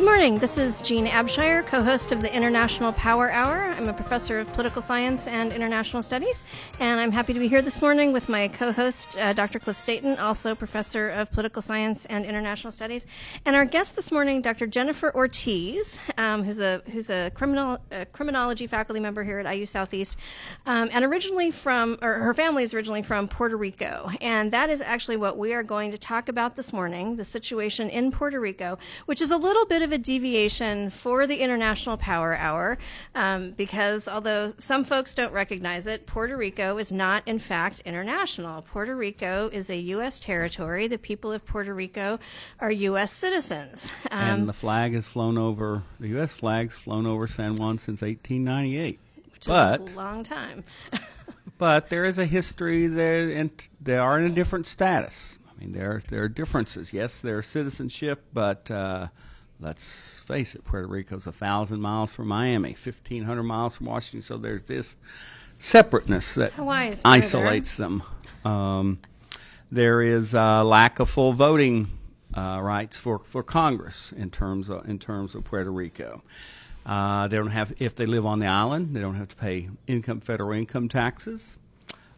Good morning. This is Jean Abshire, co host of the International Power Hour. I'm a professor of political science and international studies, and I'm happy to be here this morning with my co host, uh, Dr. Cliff Staten, also professor of political science and international studies. And our guest this morning, Dr. Jennifer Ortiz, um, who's a, who's a, criminal, a criminology faculty member here at IU Southeast, um, and originally from, or her family is originally from Puerto Rico. And that is actually what we are going to talk about this morning the situation in Puerto Rico, which is a little bit of a deviation for the International Power Hour um, because although some folks don't recognize it, Puerto Rico is not, in fact, international. Puerto Rico is a U.S. territory. The people of Puerto Rico are U.S. citizens. Um, and the flag has flown over, the U.S. flag's flown over San Juan since 1898. Which but, is a long time. but there is a history there, and they are in a different status. I mean, there there are differences. Yes, there's citizenship, but uh, let's face it, Puerto Rico's a thousand miles from Miami, fifteen hundred miles from Washington. So there's this separateness that isolates them. Um, there is a lack of full voting uh, rights for, for Congress in terms of in terms of Puerto Rico. Uh, they don't have if they live on the island, they don't have to pay income federal income taxes.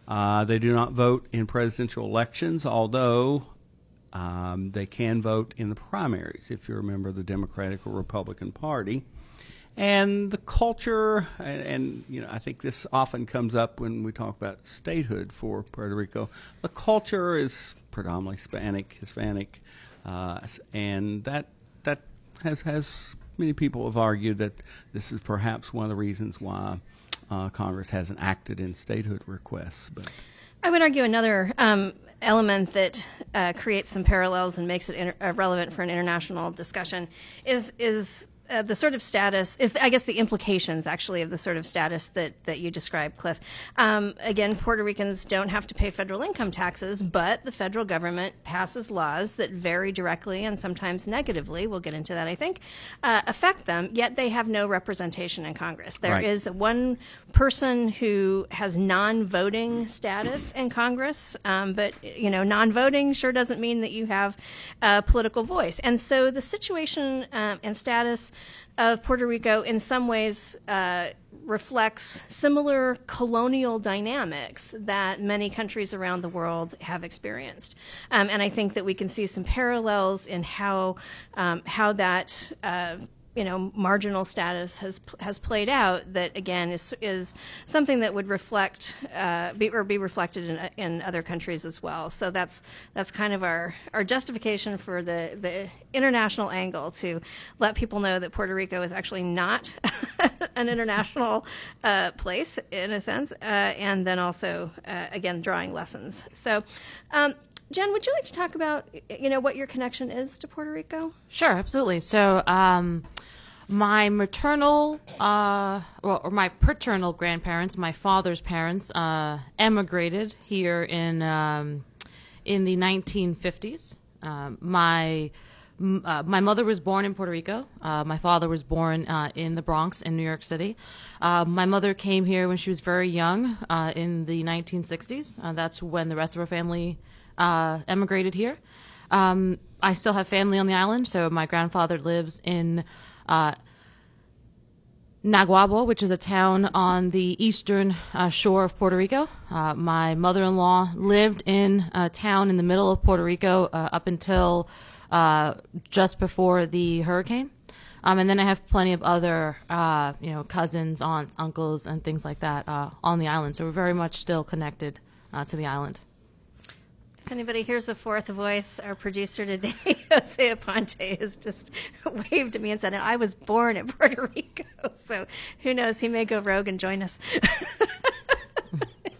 Uh, they do not vote in presidential elections, although um, they can vote in the primaries if you're a member of the Democratic or Republican Party. And the culture, and, and, you know, I think this often comes up when we talk about statehood for Puerto Rico. The culture is predominantly Hispanic, Hispanic, uh, and that that has has many people have argued that this is perhaps one of the reasons why uh, Congress hasn't acted in statehood requests. But I would argue another um, element that uh, creates some parallels and makes it inter- uh, relevant for an international discussion is is uh, the sort of status is, I guess, the implications actually of the sort of status that, that you described, Cliff. Um, again, Puerto Ricans don't have to pay federal income taxes, but the federal government passes laws that very directly and sometimes negatively, we'll get into that, I think, uh, affect them, yet they have no representation in Congress. There right. is one person who has non voting status in Congress, um, but, you know, non voting sure doesn't mean that you have a political voice. And so the situation um, and status of Puerto Rico in some ways uh, reflects similar colonial dynamics that many countries around the world have experienced. Um, and I think that we can see some parallels in how, um, how that. Uh, you know marginal status has has played out that again is is something that would reflect uh, be, or be reflected in in other countries as well. So that's that's kind of our our justification for the the international angle to let people know that Puerto Rico is actually not an international uh, place in a sense, uh, and then also uh, again drawing lessons. So. Um, Jen, would you like to talk about, you know, what your connection is to Puerto Rico? Sure, absolutely. So, um, my maternal, uh, well, or my paternal grandparents, my father's parents, uh, emigrated here in um, in the 1950s. Uh, my uh, my mother was born in Puerto Rico. Uh, my father was born uh, in the Bronx in New York City. Uh, my mother came here when she was very young in the 1960s. Uh, that's when the rest of her family emigrated here. Um, I still have family on the island, so my grandfather lives in uh, Naguabo, which is a town on the eastern uh, shore of Puerto Rico. Uh, my mother in law lived in a town in the middle of Puerto Rico uh, up until uh, just before the hurricane. Um, and then I have plenty of other, uh, you know, cousins, aunts, uncles, and things like that uh, on the island. So we're very much still connected to the island. If anybody hears a fourth voice, our producer today, Jose Aponte, has just waved at me and said, I was born in Puerto Rico. So who knows? He may go rogue and join us.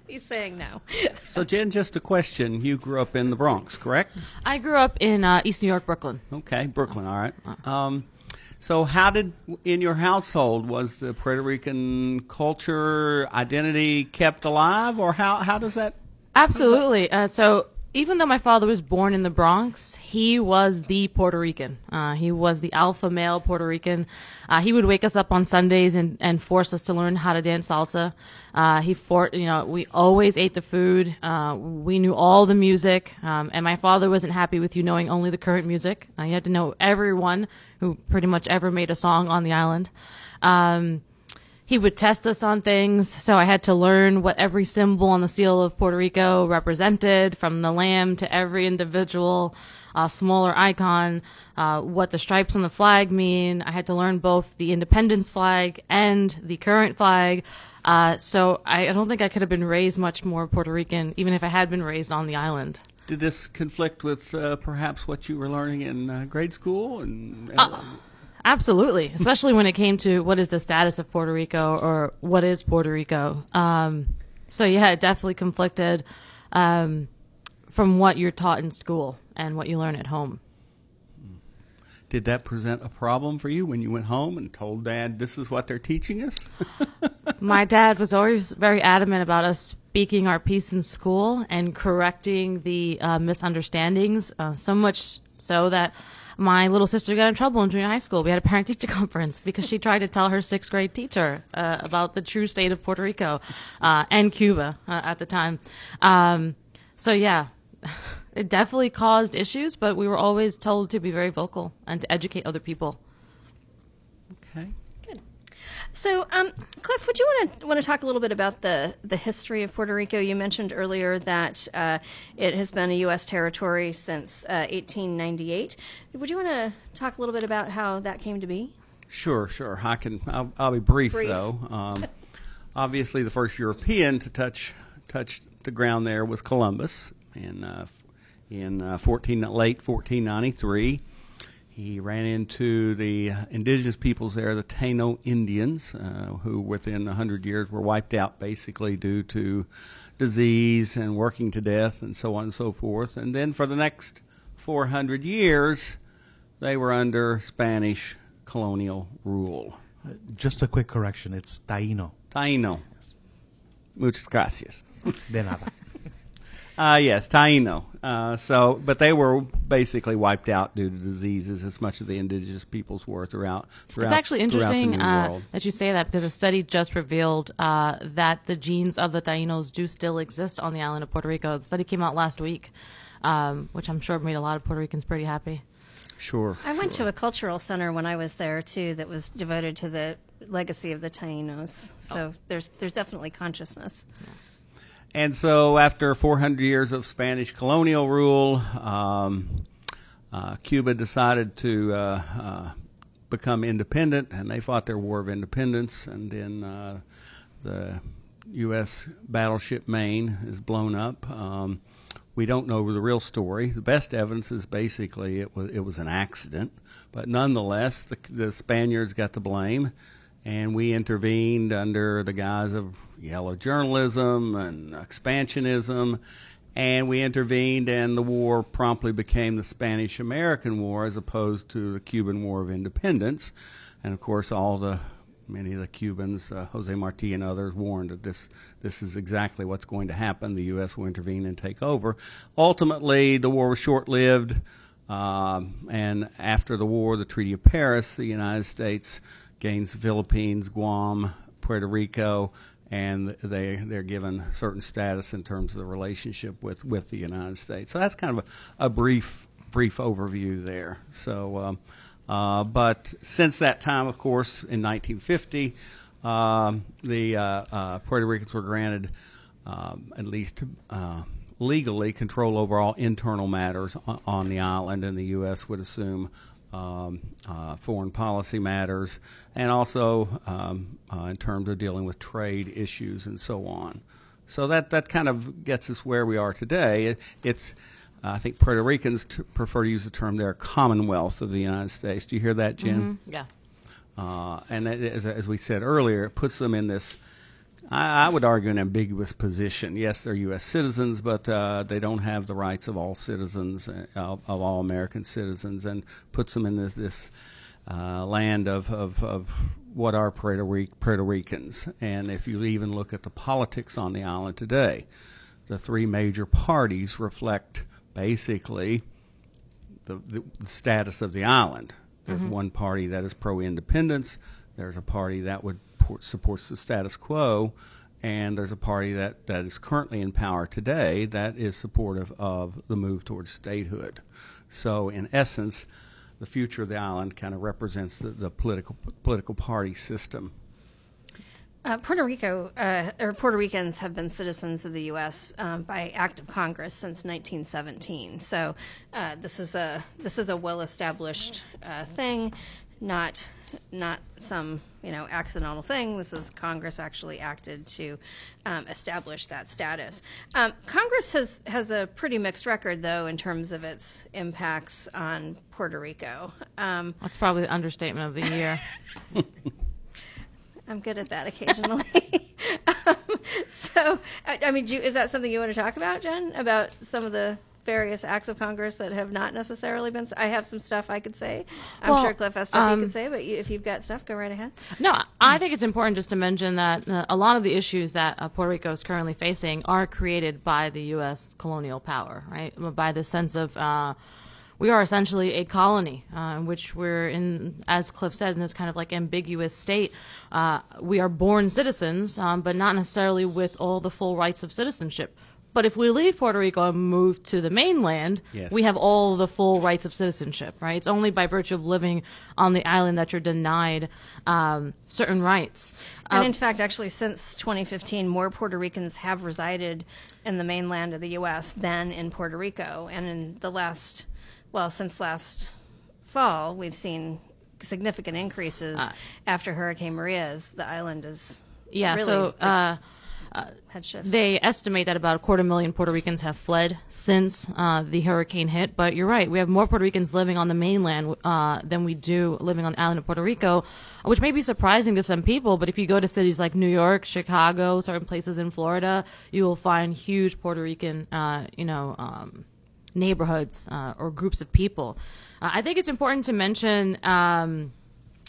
He's saying no. so, Jen, just a question. You grew up in the Bronx, correct? I grew up in uh, East New York, Brooklyn. Okay, Brooklyn, all right. Um, so, how did, in your household, was the Puerto Rican culture identity kept alive, or how, how does that? Absolutely. Uh, so, even though my father was born in the Bronx, he was the Puerto Rican. Uh, he was the alpha male Puerto Rican. Uh, he would wake us up on Sundays and, and force us to learn how to dance salsa. Uh, he for you know we always ate the food. Uh, we knew all the music, um, and my father wasn't happy with you knowing only the current music. Uh, you had to know everyone who pretty much ever made a song on the island. Um, he would test us on things. So I had to learn what every symbol on the seal of Puerto Rico represented, from the lamb to every individual uh, smaller icon, uh, what the stripes on the flag mean. I had to learn both the independence flag and the current flag. Uh, so I, I don't think I could have been raised much more Puerto Rican, even if I had been raised on the island. Did this conflict with uh, perhaps what you were learning in uh, grade school? And, uh, Absolutely, especially when it came to what is the status of Puerto Rico or what is Puerto Rico. Um, so yeah, it definitely conflicted um, from what you're taught in school and what you learn at home. Did that present a problem for you when you went home and told Dad this is what they're teaching us? My dad was always very adamant about us speaking our piece in school and correcting the uh, misunderstandings. Uh, so much so that my little sister got in trouble in junior high school. We had a parent teacher conference because she tried to tell her sixth grade teacher uh, about the true state of Puerto Rico uh, and Cuba uh, at the time. Um, so, yeah, it definitely caused issues, but we were always told to be very vocal and to educate other people. So, um, Cliff, would you want to want to talk a little bit about the the history of Puerto Rico? You mentioned earlier that uh, it has been a U.S. territory since uh, 1898. Would you want to talk a little bit about how that came to be? Sure, sure. I can. I'll, I'll be brief, Brief. though. Um, obviously, the first European to touch touch the ground there was Columbus in uh, in uh, 14 late 1493. He ran into the indigenous peoples there, the Taino Indians, uh, who within 100 years were wiped out basically due to disease and working to death and so on and so forth. And then for the next 400 years, they were under Spanish colonial rule. Just a quick correction. It's Taino. Taino. Muchas gracias. De nada. Uh, yes, Taino. Uh, so, but they were basically wiped out due to diseases, as much as the indigenous peoples were throughout. throughout It's actually interesting uh, that you say that because a study just revealed uh, that the genes of the Tainos do still exist on the island of Puerto Rico. The study came out last week, um, which I'm sure made a lot of Puerto Ricans pretty happy. Sure. I went to a cultural center when I was there too that was devoted to the legacy of the Tainos. So there's there's definitely consciousness. And so, after 400 years of Spanish colonial rule, um, uh, Cuba decided to uh, uh, become independent, and they fought their War of Independence. And then uh, the U.S. battleship Maine is blown up. Um, we don't know the real story. The best evidence is basically it was it was an accident, but nonetheless, the, the Spaniards got the blame and we intervened under the guise of yellow journalism and expansionism. And we intervened, and the war promptly became the Spanish American War as opposed to the Cuban War of Independence. And of course, all the many of the Cubans, uh, Jose Marti and others, warned that this this is exactly what's going to happen. The U.S. will intervene and take over. Ultimately, the war was short lived. Um, and after the war, the Treaty of Paris, the United States gains Philippines, Guam, Puerto Rico, and they they're given certain status in terms of the relationship with, with the United States. So that's kind of a, a brief brief overview there. So, um, uh, but since that time, of course, in 1950, um, the uh, uh, Puerto Ricans were granted um, at least uh, legally control over all internal matters on the island, and the U.S. would assume um, uh, foreign policy matters, and also um, uh, in terms of dealing with trade issues and so on. So that that kind of gets us where we are today. It, it's I think Puerto Ricans t- prefer to use the term their Commonwealth of the United States. Do you hear that, Jim? Yeah. Uh, and as, as we said earlier, it puts them in this, I, I would argue, an ambiguous position. Yes, they're U.S. citizens, but uh, they don't have the rights of all citizens, uh, of, of all American citizens, and puts them in this, this uh, land of, of, of what are Puerto, Puerto Ricans. And if you even look at the politics on the island today, the three major parties reflect basically the, the, the status of the island. There's one party that is pro-independence. There's a party that would por- supports the status quo, and there's a party that, that is currently in power today that is supportive of the move towards statehood. So, in essence, the future of the island kind of represents the, the political political party system. Uh, Puerto Rico, uh, or Puerto Ricans have been citizens of the U.S. Um, by act of Congress since 1917. So uh, this is a this is a well-established uh, thing, not not some you know accidental thing. This is Congress actually acted to um, establish that status. Um, Congress has has a pretty mixed record though in terms of its impacts on Puerto Rico. Um, That's probably the understatement of the year. I'm good at that occasionally. um, so, I, I mean, do you, is that something you want to talk about, Jen? About some of the various acts of Congress that have not necessarily been. I have some stuff I could say. I'm Well, sure Cliff has stuff he um, could say, but you, if you've got stuff, go right ahead. No, I think it's important just to mention that uh, a lot of the issues that uh, Puerto Rico is currently facing are created by the U.S. colonial power, right? By the sense of uh, we are essentially a colony, uh, in which we're in, as Cliff said, in this kind of like ambiguous state. Uh, we are born citizens, um, but not necessarily with all the full rights of citizenship. But if we leave Puerto Rico and move to the mainland, Yes. we have all the full rights of citizenship, right? It's only by virtue of living on the island that you're denied um, certain rights. And Uh, in fact, actually, since 2015, more Puerto Ricans have resided in the mainland of the U.S. than in Puerto Rico. And in the last, well, since last fall, we've seen significant increases after Hurricane Maria. As the island is yeah, really so uh, they estimate that about a quarter million Puerto Ricans have fled since uh, the hurricane hit. But you're right, we have more Puerto Ricans living on the mainland uh, than we do living on the island of Puerto Rico, which may be surprising to some people. But if you go to cities like New York, Chicago, certain places in Florida, you will find huge Puerto Rican, uh, you know. Um, neighborhoods uh, or groups of people. Uh, I think it's important to mention um,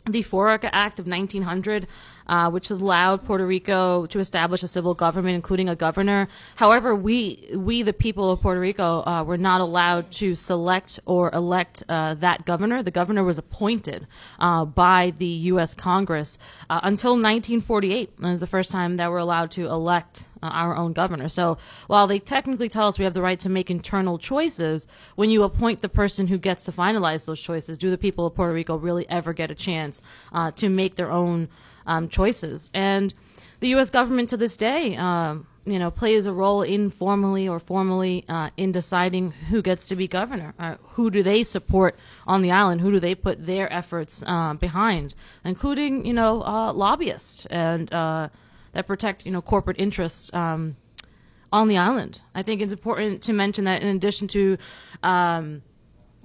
the Foraker Act of 1900, uh, which allowed Puerto Rico to establish a civil government, including a governor. However, we, we the people of Puerto Rico, uh, were not allowed to select or elect uh, that governor. The governor was appointed uh, by the U.S. Congress uh, until 1948. That was the first time that we're allowed to elect uh, our own governor. So while they technically tell us we have the right to make internal choices, when you appoint the person who gets to finalize those choices, do the people of Puerto Rico really ever get a chance uh, to make their own um, choices? And the U.S. government to this day, um, you know, plays a role informally or formally uh, in deciding who gets to be governor. Uh, who do they support on the island? Who do they put their efforts uh, behind, including you know uh, lobbyists and uh, that protect you know corporate interests um, on the island. I think it's important to mention that in addition to um,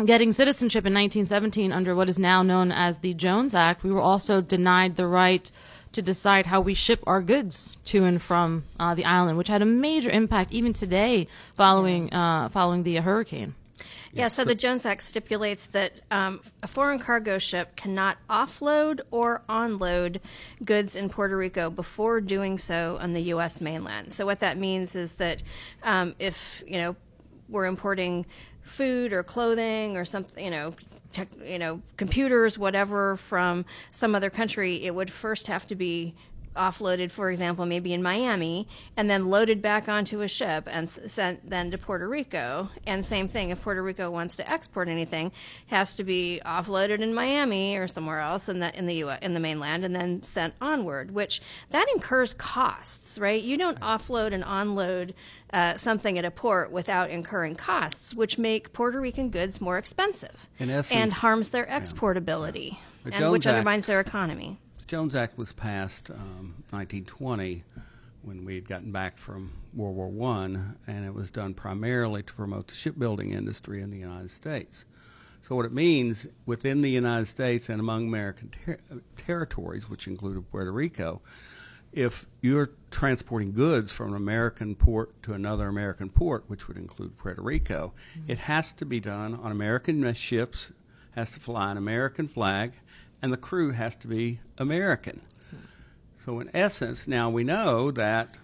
getting citizenship in 1917 under what is now known as the Jones Act, we were also denied the right to decide how we ship our goods to and from uh, the island, which had a major impact even today following uh, following the hurricane. Yeah, so the Jones Act stipulates that um, a foreign cargo ship cannot offload or onload goods in Puerto Rico before doing so on the U.S. mainland. So what that means is that um, if you know we're importing food or clothing or something, you know. Tech, you know, computers, whatever, from some other country, it would first have to be offloaded, for example, maybe in Miami, and then loaded back onto a ship and sent then to Puerto Rico. And same thing, if Puerto Rico wants to export anything, has to be offloaded in Miami or somewhere else in the in the U in the mainland, and then sent onward. Which that incurs costs, right? You don't offload and onload uh, something at a port without incurring costs, which make Puerto Rican goods more expensive In and harms their exportability, The and which Act- undermines their economy. The Jones Act was passed um, 1920 when we had gotten back from World War One, and it was done primarily to promote the shipbuilding industry in the United States. So what it means within the United States and among American ter- territories, which included Puerto Rico, if you're transporting goods from an American port to another American port, which would include Puerto Rico, it has to be done on American ships, has to fly an American flag, and the crew has to be American. So, in essence, now we know that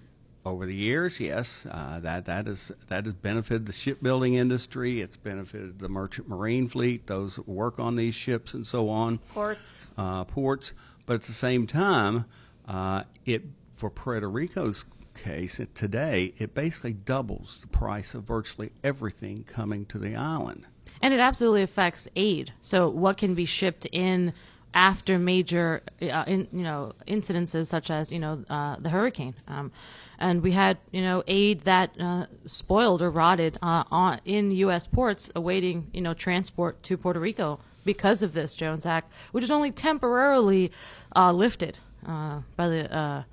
over the years, yes, uh, that that is that has benefited the shipbuilding industry. It's benefited the merchant marine fleet, those that work on these ships, and so on. Ports. uh, ports. But at the same time, uh, it for Puerto Rico's case today, it basically doubles the price of virtually everything coming to the island. And it absolutely affects aid. So what can be shipped in after major, uh, in, you know, incidences such as you know uh, the hurricane, um, and we had you know aid that uh, spoiled or rotted uh, on, in U.S. ports, awaiting you know transport to Puerto Rico because of this Jones Act, which is only temporarily uh, lifted uh, by the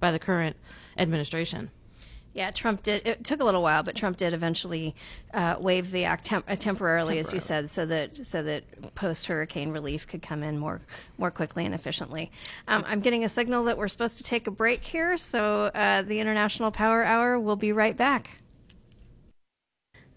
by the current administration. Yeah, Trump did. It took a little while, but Trump did eventually uh, waive the act temp- uh, temporarily, as you said, so that so that post hurricane relief could come in more more quickly and efficiently. Um, I'm getting a signal that we're supposed to take a break here, so uh, the International Power Hour will be right back.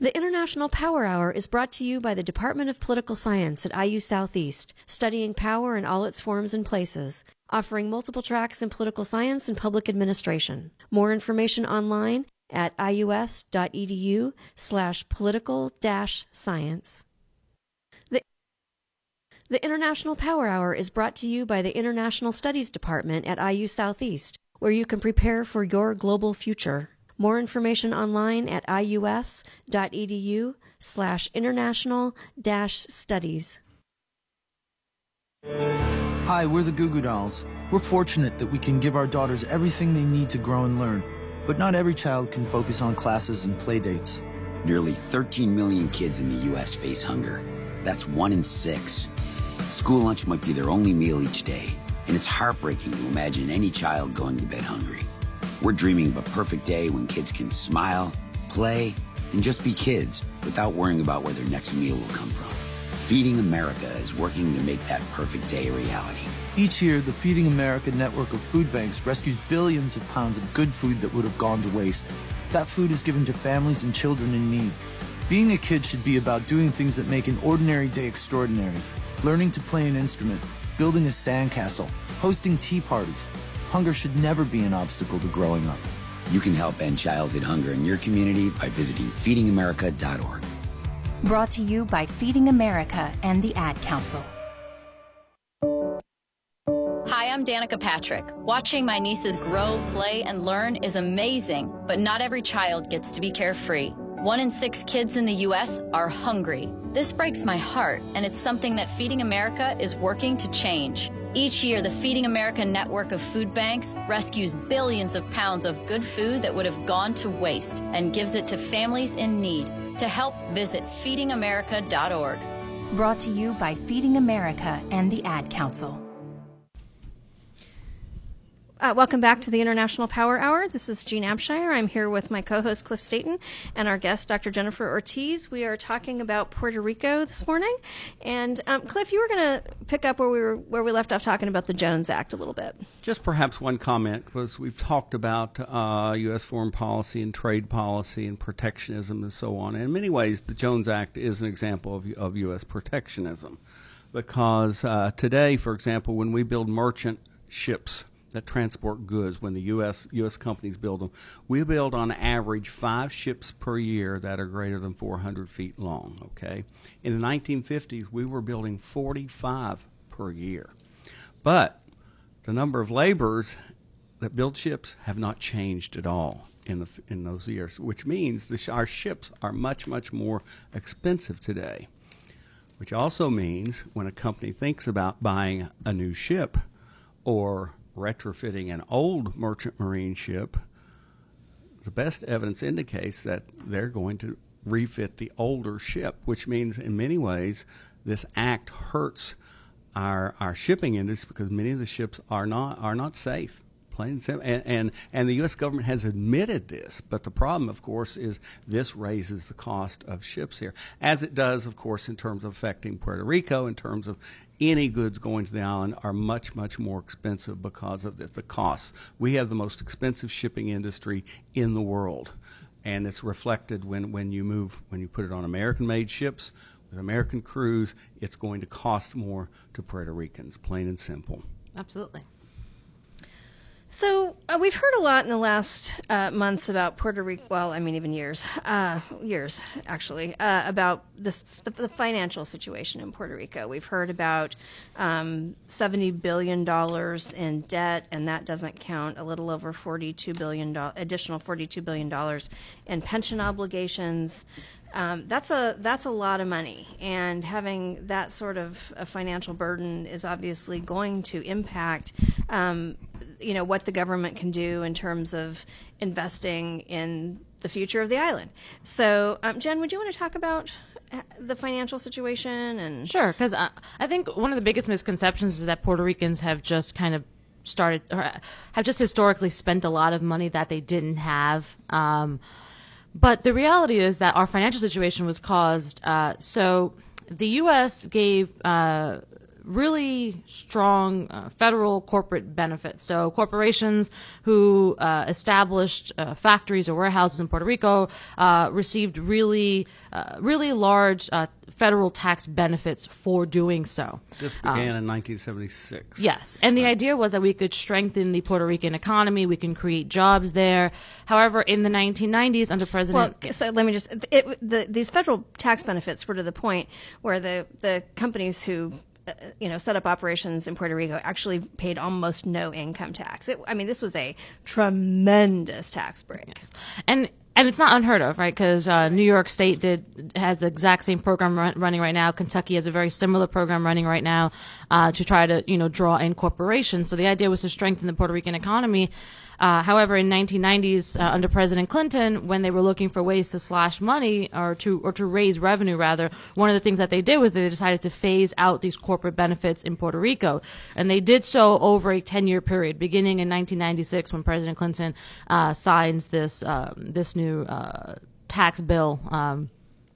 The International Power Hour is brought to you by the Department of Political Science at IU Southeast, studying power in all its forms and places, offering multiple tracks in political science and public administration. More information online at ius.edu slash political dash science. The, the International Power Hour is brought to you by the International Studies Department at IU Southeast, where you can prepare for your global future. More information online at ius.edu slash international dash studies. Hi, we're the Goo Goo Dolls. We're fortunate that we can give our daughters everything they need to grow and learn. But not every child can focus on classes and play dates. Nearly 13 million kids in the U.S. face hunger. That's one in six. School lunch might be their only meal each day, and it's heartbreaking to imagine any child going to bed hungry. We're dreaming of a perfect day when kids can smile, play, and just be kids without worrying about where their next meal will come from. Feeding America is working to make that perfect day a reality. Each year, the Feeding America network of food banks rescues billions of pounds of good food that would have gone to waste. That food is given to families and children in need. Being a kid should be about doing things that make an ordinary day extraordinary. Learning to play an instrument, building a sandcastle, hosting tea parties. Hunger should never be an obstacle to growing up. You can help end childhood hunger in your community by visiting feedingamerica.org. Brought to you by Feeding America and the Ad Council. Hi, I'm Danica Patrick. Watching my nieces grow, play, and learn is amazing, but not every child gets to be carefree. One in six kids in the U.S. are hungry. This breaks my heart, and it's something that Feeding America is working to change. Each year, the Feeding America network of food banks rescues billions of pounds of good food that would have gone to waste and gives it to families in need. To help, visit feedingamerica.org. Brought to you by Feeding America and the Ad Council. Uh, welcome back to the International Power Hour. This is Jean Abshire. I'm here with my co-host Cliff Staten and our guest Dr. Jennifer Ortiz. We are talking about Puerto Rico this morning. And um, Cliff, you were going to pick up where we were where we left off talking about the Jones Act a little bit. Just perhaps one comment because we've talked about uh, U.S. foreign policy and trade policy and protectionism and so on. And in many ways, the Jones Act is an example of, of U.S. protectionism because uh, today, for example, when we build merchant ships that transport goods when the U.S. U.S. companies build them. We build on average five ships per year that are greater than 400 feet long. Okay, in the 1950s we were building 45 per year, but the number of laborers that build ships have not changed at all in the in those years, which means the, our ships are much much more expensive today. Which also means when a company thinks about buying a new ship or retrofitting an old merchant marine ship, the best evidence indicates that they're going to refit the older ship, which means in many ways this act hurts our our shipping industry because many of the ships are not are not safe. Plain and simple. And, and and the U.S. government has admitted this, but the problem, of course, is this raises the cost of ships here, as it does, of course, in terms of affecting Puerto Rico, in terms of any goods going to the island are much, much more expensive because of the, costs. We have the most expensive shipping industry in the world, and it's reflected when, when you move when you put it on American-made ships with American crews. It's going to cost more to Puerto Ricans, plain and simple. Absolutely. So uh, we've heard a lot in the last uh, months about Puerto Rico. Well, I mean, even years, uh, years actually, uh, about this the, the, financial situation in Puerto Rico. We've heard about um, seventy billion dollars in debt, and that doesn't count a little over forty-two billion do- additional forty-two billion dollars in pension obligations. Um, that's a that's a lot of money, and having that sort of a financial burden is obviously going to impact um, you know what the government can do in terms of investing in the future of the island. So, um, Jen, would you want to talk about uh, the financial situation and sure because I, I think one of the biggest misconceptions is that puerto ricans have just kind of started or have just historically spent a lot of money that they didn't have um, but the reality is that our financial situation was caused uh, so the us gave uh, really strong uh, federal corporate benefits. So corporations who uh, established uh, factories or warehouses in Puerto Rico uh, received really, uh, really large uh, federal tax benefits for doing so. This began um, in 1976. Yes, and the idea was that we could strengthen the Puerto Rican economy, we can create jobs there. However, in the 1990s, under President, well, so let me just it, the, these federal tax benefits were to the point where the the companies who you know, set up operations in Puerto Rico actually paid almost no income tax. It, I mean, this was a tremendous tax break. Yes. And and it's not unheard of, right? Because uh, New York State did has the exact same program run, running right now. Kentucky has a very similar program running right now uh, to try to you know draw in corporations. So the idea was to strengthen the Puerto Rican economy. Uh, however, in 1990s, uh, under President Clinton, when they were looking for ways to slash money or to or to raise revenue, rather, one of the things that they did was they decided to phase out these corporate benefits in Puerto Rico, and they did so over a 10-year period, beginning in 1996 when President Clinton uh, signs this uh, this new uh, tax bill um,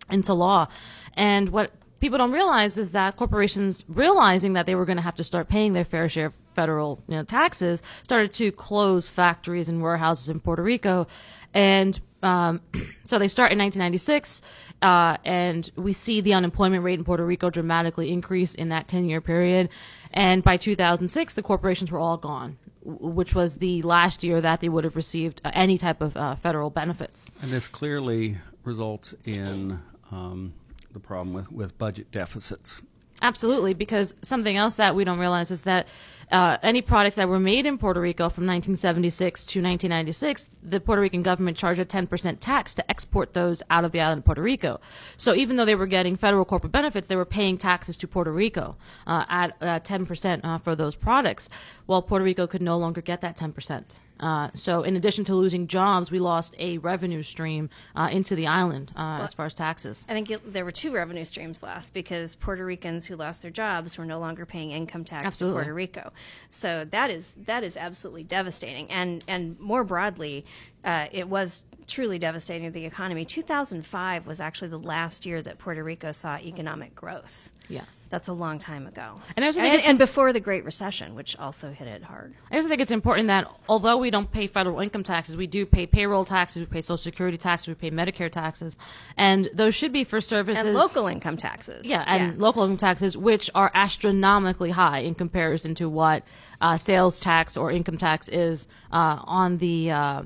into law. And what people don't realize is that corporations realizing that they were going to have to start paying their fair share of federal you know, taxes started to close factories and warehouses in Puerto Rico. And um, so they start in 1996, uh, and we see the unemployment rate in Puerto Rico dramatically increase in that 10 year period. And by 2006, the corporations were all gone which was the last year that they would have received uh, any type of uh, federal benefits. And this clearly results in um, the problem with, with budget deficits. Absolutely, because something else that we don't realize is that uh, any products that were made in Puerto Rico from 1976 to 1996, the Puerto Rican government charged a 10% tax to export those out of the island of Puerto Rico. So even though they were getting federal corporate benefits, they were paying taxes to Puerto Rico uh, at uh, 10% uh, for those products, while Puerto Rico could no longer get that 10%. Uh, so, in addition to losing jobs, we lost a revenue stream uh, into the island uh, well, as far as taxes. I think it, there were two revenue streams lost because Puerto Ricans who lost their jobs were no longer paying income tax absolutely. to Puerto Rico. So that is that is absolutely devastating. And and more broadly, uh, it was truly devastating to the economy. 2005 was actually the last year that Puerto Rico saw economic growth. Yes. That's a long time ago. And, and, and, before the Great Recession, which also hit it hard. I also think it's important that although we don't pay federal income taxes, we do pay payroll taxes, we pay Social Security taxes, we pay Medicare taxes, and those should be for services. And local income taxes. Yeah, and yeah. local income taxes, which are astronomically high in comparison to what uh, sales tax or income tax is uh, on the. Uh,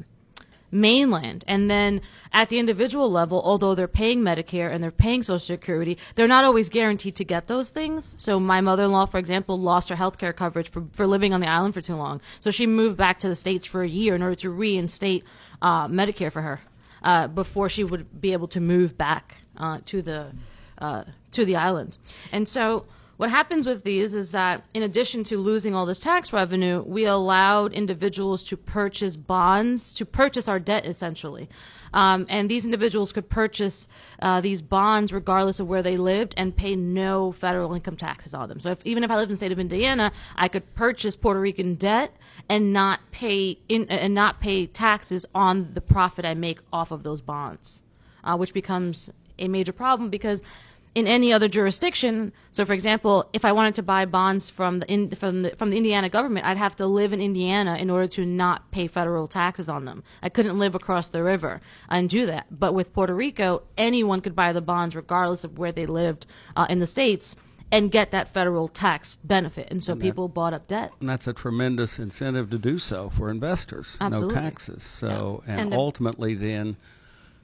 mainland. And then at the individual level, although they're paying Medicare and they're paying Social Security, they're not always guaranteed to get those things. So my mother-in-law, for example, lost her health care coverage for, for living on the island for too long. So she moved back to the States for a year in order to reinstate uh, Medicare for her uh, before she would be able to move back uh, to the uh, to the island. And so what happens with these is that in addition to losing all this tax revenue, we allowed individuals to purchase bonds, to purchase our debt essentially. Um, and these individuals could purchase uh, these bonds regardless of where they lived and pay no federal income taxes on them. So if, even if I lived in the state of Indiana, I could purchase Puerto Rican debt and not pay in, and not pay taxes on the profit I make off of those bonds, uh, which becomes a major problem because in any other jurisdiction. So, for example, if I wanted to buy bonds from the, in, from the from the Indiana government, I'd have to live in Indiana in order to not pay federal taxes on them. I couldn't live across the river and do that. But with Puerto Rico, anyone could buy the bonds regardless of where they lived uh, in the states. and get that federal tax benefit. And so people bought up debt. And that's a tremendous incentive to do so for investors. Absolutely. No taxes. So, and, And ultimately, then,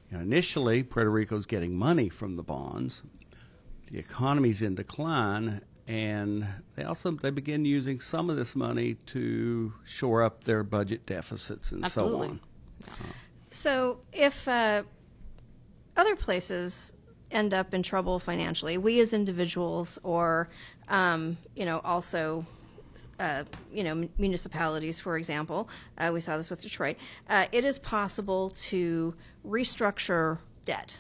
you know, initially, Puerto Rico's getting money from the bonds. The economy's in decline, and they also they begin using some of this money to shore up their budget deficits and Absolutely. so on. So if uh, other places end up in trouble financially, we as individuals, or um, you know, also. Uh, you know, municipalities, for example, uh, we saw this with Detroit. Uh, it is possible to restructure debt.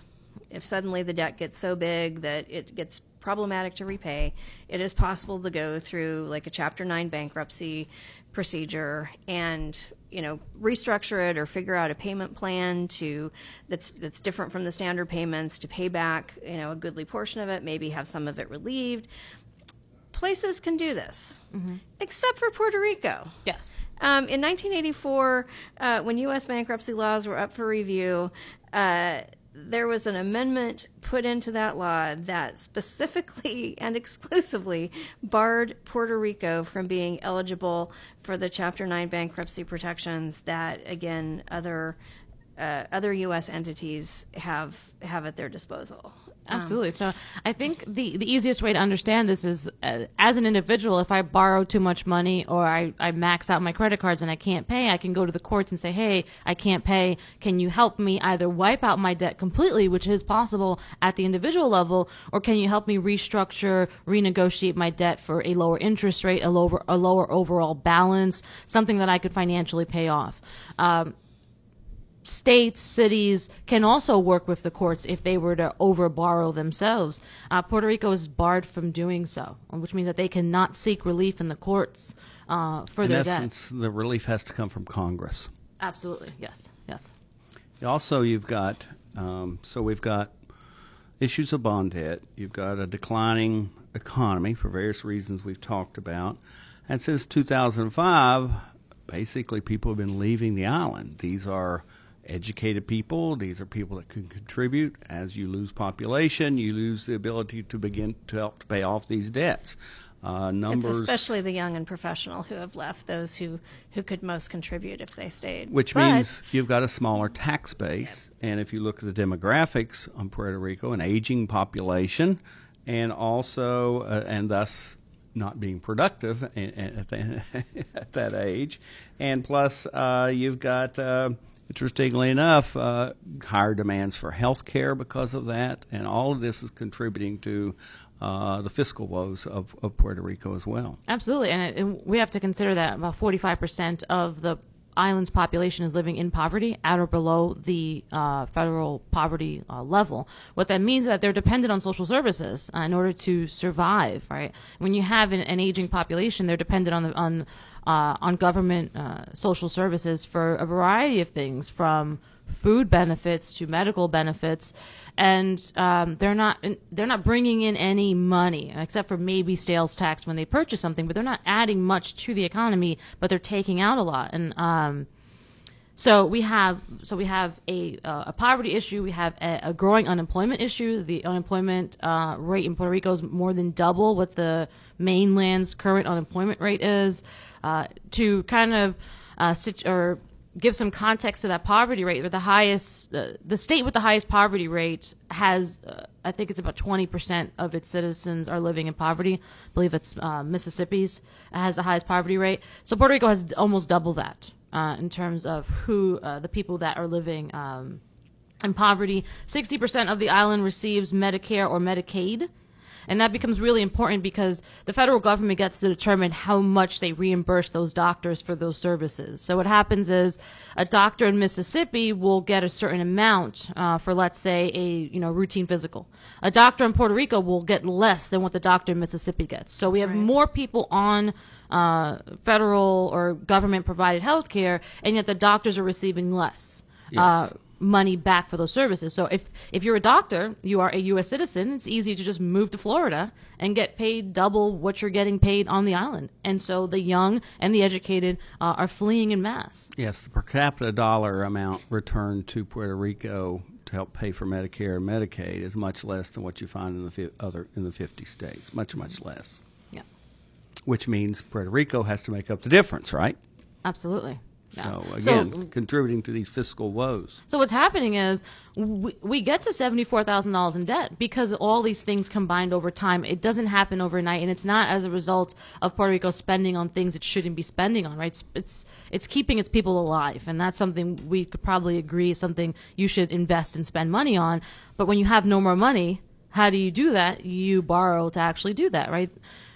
If suddenly the debt gets so big that it gets problematic to repay, it is possible to go through like a Chapter 9 bankruptcy procedure and you know restructure it or figure out a payment plan to that's that's different from the standard payments to pay back you know a goodly portion of it maybe have some of it relieved places can do this except for Puerto Rico Yes. um, in 1984, uh, when U.S. bankruptcy laws were up for review, uh, there was an amendment put into that law that specifically and exclusively barred Puerto Rico from being eligible for the Chapter 9 bankruptcy protections that, again, other uh, other U.S. entities have have at their disposal. Absolutely. So I think the, the easiest way to understand this is uh, as an individual, if I borrow too much money or I, I max out my credit cards and I can't pay, I can go to the courts and say, hey, I can't pay. Can you help me either wipe out my debt completely, which is possible at the individual level, or can you help me restructure, renegotiate my debt for a lower interest rate, a lower, a lower overall balance, something that I could financially pay off? Um, states, cities can also work with the courts if they were to overborrow themselves. Uh, Puerto Rico is barred from doing so, which means that they cannot seek relief in the courts uh, for In their essence, the relief has to come from Congress. Absolutely, yes, yes. Also, you've got um, so we've got issues of bond debt. You've got a declining economy for various reasons we've talked about, and since 2005, basically people have been leaving the island. These are educated people. These are people that can contribute. As you lose population, you lose the ability to begin to help to pay off these debts. Uh, It's numbers. especially the young and professional who have left; those who who could most contribute if they stayed. Which But- means you've got a smaller tax base. And if you look at the demographics on Puerto Rico, an aging population, and also, uh, and thus not being productive a- a- at, the, at that age. And plus, uh, you've got, uh, interestingly enough, uh, higher demands for health care because of that. And all of this is contributing to uh, the fiscal woes of, of Puerto Rico as well. Absolutely, and, it, and we have to consider that about forty-five percent of the island's population is living in poverty, at or below the uh, federal poverty uh, level. What that means is that they're dependent on social services uh, in order to survive. Right? When you have an, an aging population, they're dependent on the, on uh, on government uh, social services for a variety of things, from food benefits to medical benefits and um, they're not they're not bringing in any money except for maybe sales tax when they purchase something, but they're not adding much to the economy. But they're taking out a lot, and um, so we have so we have a uh, a poverty issue. We have a, a growing unemployment issue. The unemployment uh, rate in Puerto Rico is more than double what the mainland's current unemployment rate is. Uh, to kind of uh, sit, or give some context to that poverty rate, the highest, uh, the state with the highest poverty rate has, uh, I think it's about 20% of its citizens are living in poverty. I believe it's uh, Mississippi's has the highest poverty rate. So Puerto Rico has almost double that uh, in terms of who uh, the people that are living um, in poverty. 60% of the island receives Medicare or Medicaid. And that becomes really important because the federal government gets to determine how much they reimburse those doctors for those services. So what happens is a doctor in Mississippi will get a certain amount uh, for, let's say, a you know routine physical. A doctor in Puerto Rico will get less than what the doctor in Mississippi gets. So we have more people on uh, federal or government provided health care, and yet the doctors are receiving less. Uh, money back for those services. So if if you're a doctor, you are a U.S. citizen. It's easy to just move to Florida and get paid double what you're getting paid on the island. And so the young and the educated uh, are fleeing in mass. Yes, the per capita dollar amount returned to Puerto Rico to help pay for Medicare and Medicaid is much less than what you find in the fi- other in the 50 states. Much much less. Yeah, Which means Puerto Rico has to make up the difference, right? absolutely. Yeah. So again, contributing to these fiscal woes. So what's happening is we, we get to seventy four thousand dollars in debt because all these things combined over time. It doesn't happen overnight, and it's not as a result of Puerto Rico spending on things it shouldn't be spending on. Right? It's it's, it's keeping its people alive, and that's something we could probably agree is something you should invest and spend money on. But when you have no more money, how do you do that? You borrow to actually do that, right?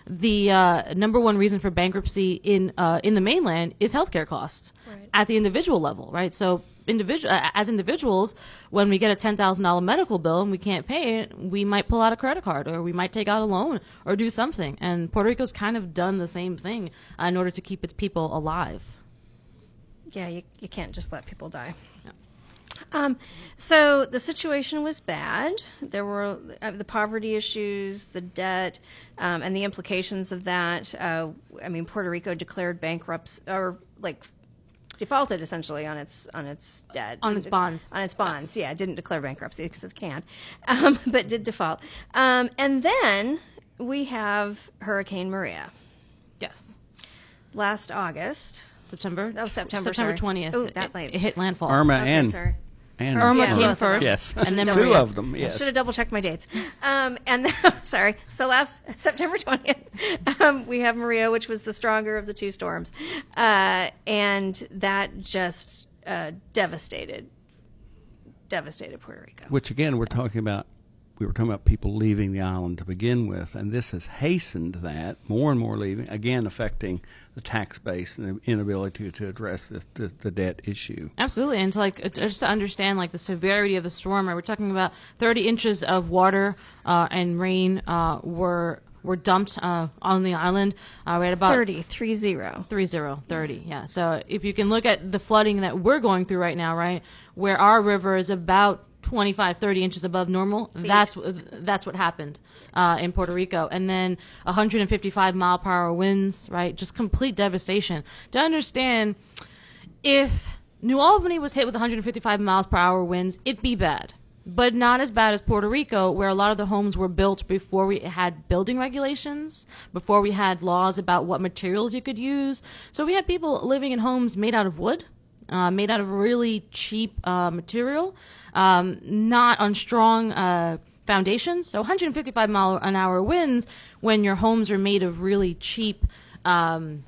The uh, number one reason for bankruptcy in uh, in the mainland is healthcare costs at the individual level, right? So individual as individuals, when we get a ten thousand dollar medical bill and we can't pay it, we might pull out a credit card or we might take out a loan or do something. And Puerto Rico's kind of done the same thing uh, in order to keep its people alive. Yeah, you, you can't just let people die. Um, so the situation was bad. There were uh, the poverty issues, the debt, um, and the implications of that. Uh, I mean, Puerto Rico declared bankruptcy or like defaulted essentially on its on its debt On its bonds. on its bonds. Yeah, it didn't declare bankruptcy because it can't, um, but did default. Um, and then we have Hurricane Maria Yes. last August. September. Oh, September, September twentieth. Oh, that late. It hit landfall. Irma Okay, and sorry. And Irma Yeah, came first, Yes. and then two of them. Yes. Should have double checked my dates. Um, and sorry. So last September 20th, um, we have Maria, which was the stronger of the two storms. Uh, and that just uh, devastated, devastated Puerto Rico. Which again, we're talking about. We were talking about people leaving the island to begin with, and this has hastened that more and more leaving. Again, affecting the tax base and the inability to address the, the, the debt issue. Absolutely, and to like uh, just to understand like the severity of the storm, right? We're talking about 30 inches of water uh, and rain uh, were were dumped uh, on the island. Uh, right about 30, 3 0. Three zero thirty, yeah. So if you can look at the flooding that we're going through right now, right, where our river is about 25, 30 inches above normal, that's that's what happened uh, in Puerto Rico. And then 155 mile per hour winds, right, just complete devastation. To understand, if New Albany was hit with 155 miles per hour winds, it'd be bad. But not as bad as Puerto Rico, where a lot of the homes were built before we had building regulations, before we had laws about what materials you could use. So we had people living in homes made out of wood, uh, made out of really cheap uh, material, um, not on strong uh, foundations. So 155 mile an hour winds when your homes are made of really cheap, um,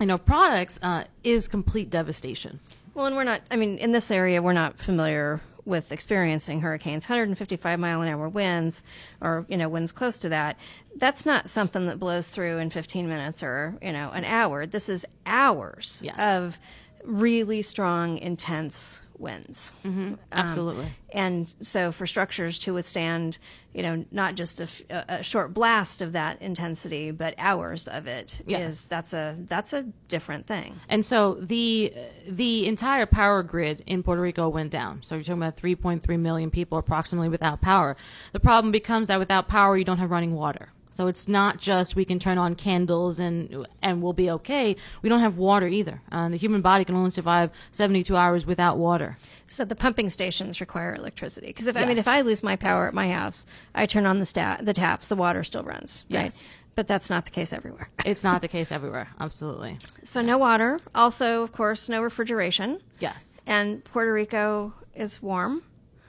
you know, products uh, is complete devastation. Well, and we're not, I mean, in this area, we're not familiar with experiencing hurricanes. 155 mile an hour winds, or, you know, winds close to that, that's not something that blows through in 15 minutes or, you know, an hour. This is hours Yes. of really strong, intense winds. Um, Absolutely. and so for structures to withstand, you know, not just a, f- a- a short blast of that intensity, but hours of it, is Yeah. that's a that's a different thing. And so the the entire power grid in Puerto Rico went down. So you're talking about 3.3 million people approximately without power. The problem becomes that without power, you don't have running water. So it's not just we can turn on candles and and we'll be okay. We don't have water either. Uh, the human body can only survive 72 hours without water. So the pumping stations require electricity because if I mean if I lose my power at my house, I turn on the sta- the taps, the water still runs, right? Yes. But that's not the case everywhere. It's not the case everywhere. Absolutely. So no water. Also, of course, no refrigeration. Yes. And Puerto Rico is warm.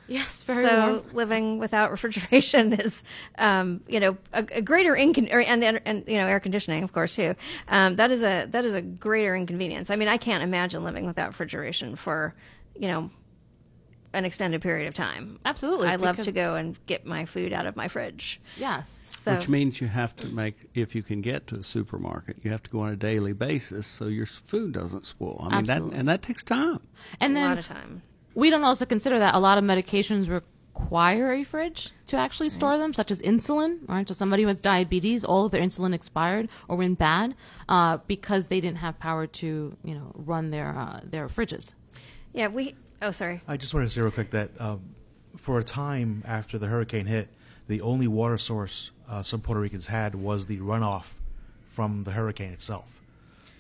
Yes. Very so warm. living without refrigeration is, um, you know, a, a greater incon- and, and and you know air conditioning, of course, too. Um, that is a that is a greater inconvenience. I mean, I can't imagine living without refrigeration for, you know, an extended period of time. Absolutely, I love to go and get my food out of my fridge. Yes. So Which means you have to make, if you can get to a supermarket, you have to go on a daily basis so your food doesn't spoil. I mean, that, and that takes time. And a then lot of time. We don't also consider that a lot of medications require a fridge to actually store them, such as insulin. Right, so somebody who has diabetes, all of their insulin expired or went bad uh, because they didn't have power to, you know, run their uh, their fridges. Yeah, we. Oh, sorry. I just wanted to say real quick that um, for a time after the hurricane hit, the only water source uh, some Puerto Ricans had was the runoff from the hurricane itself.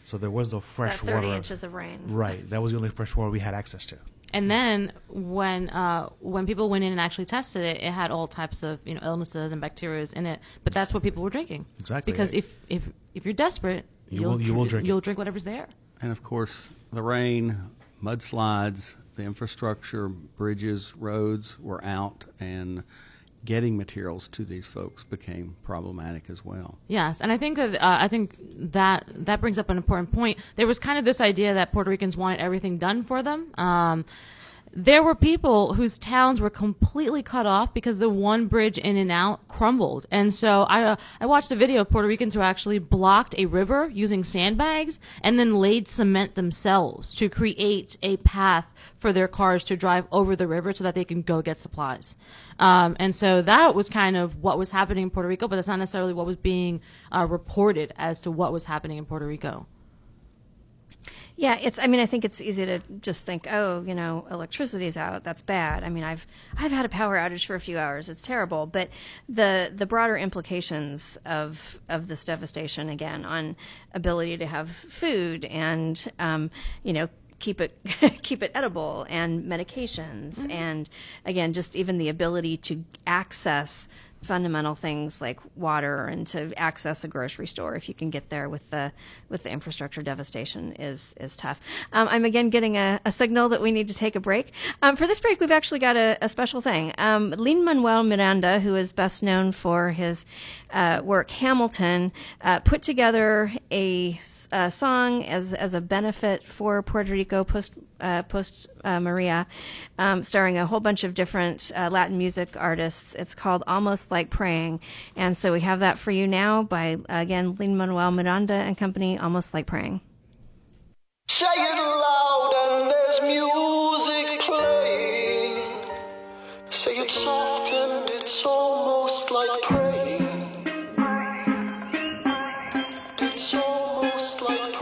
So there was no fresh That 30 water. inches of rain. Right. That was the only fresh water we had access to. And then when uh, when people went in and actually tested it, it had all types of you know illnesses and bacteria in it. But that's what people were drinking. Exactly. Because if if if you're desperate, You you'll will- you will drink. You'll drink whatever's there. And of course, the rain, mudslides, the infrastructure, bridges, roads were out, and getting materials to these folks became problematic as well. Yes, and I think that uh, I think that that brings up an important point. There was kind of this idea that Puerto Ricans wanted everything done for them. Um, there were people whose towns were completely cut off because the one bridge in and out crumbled. And so I uh, I watched a video of Puerto Ricans who actually blocked a river using sandbags and then laid cement themselves to create a path for their cars to drive over the river so that they can go get supplies. Um, and so that was kind of what was happening in Puerto Rico, but that's not necessarily what was being uh, reported as to what was happening in Puerto Rico. Yeah, it's. I mean, I think it's easy to just think, oh, you know, electricity's out. That's bad. I mean, I've I've had a power outage for a few hours. It's terrible. But the the broader implications of of this devastation again on ability to have food and um, you know keep it keep it edible and medications and again just even the ability to access fundamental things like water and to access a grocery store if you can get there with the with the infrastructure devastation is is tough. Um, I'm again getting a, a signal that we need to take a break. Um, for this break, we've actually got a, a special thing. Um, Lin Manuel Miranda, who is best known for his uh, work Hamilton, uh, put together a, a song as as a benefit for Puerto Rico post uh, post uh, Maria, um, starring a whole bunch of different uh, Latin music artists. It's called Almost Like Praying, and so we have that for you now by again Lin Manuel Miranda and company. Almost Like Praying. Say it loud and there's music playing. Say it soft and it's almost like praying. Almost like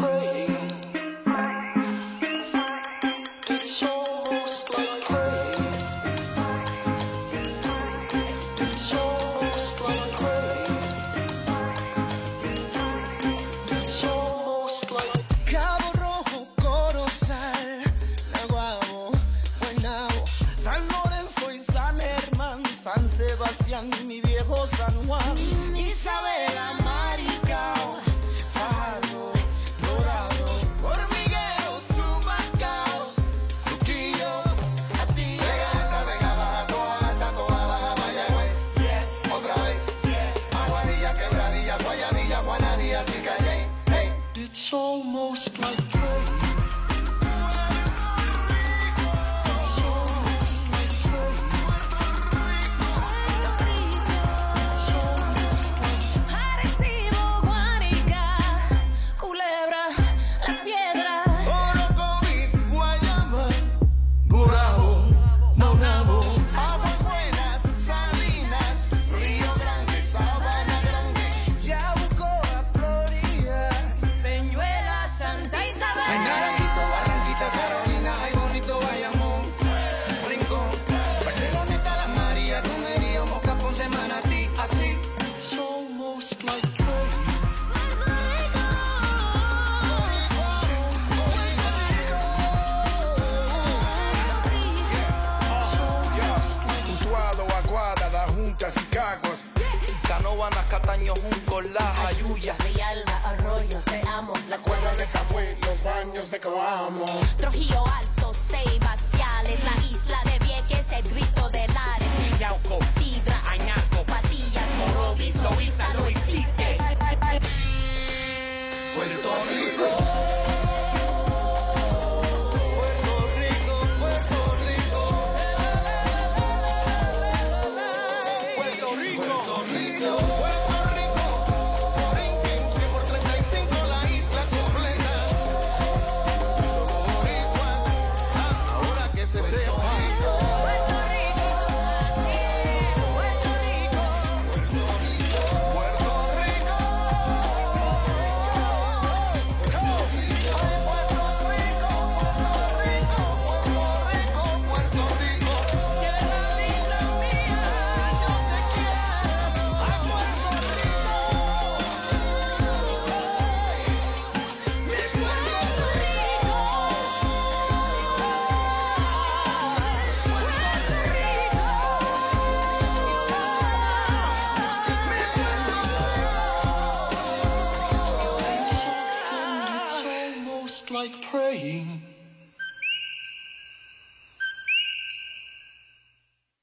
praying.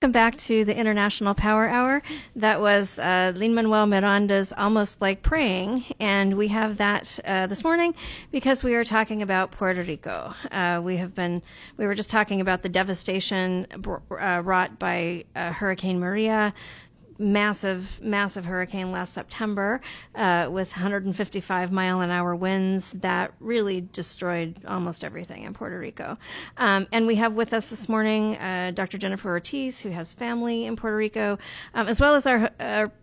Welcome back to the International Power Hour. That was uh, Lin Manuel Miranda's Almost Like Praying. And we have that uh, this morning because we are talking about Puerto Rico. Uh, we have been, we were just talking about the devastation br- uh, wrought by uh, Hurricane Maria. Massive, massive hurricane last September uh, with 155 mile an hour winds that really destroyed almost everything in Puerto Rico. Um, and we have with us this morning uh, Dr. Jennifer Ortiz, who has family in Puerto Rico, um, as well as our,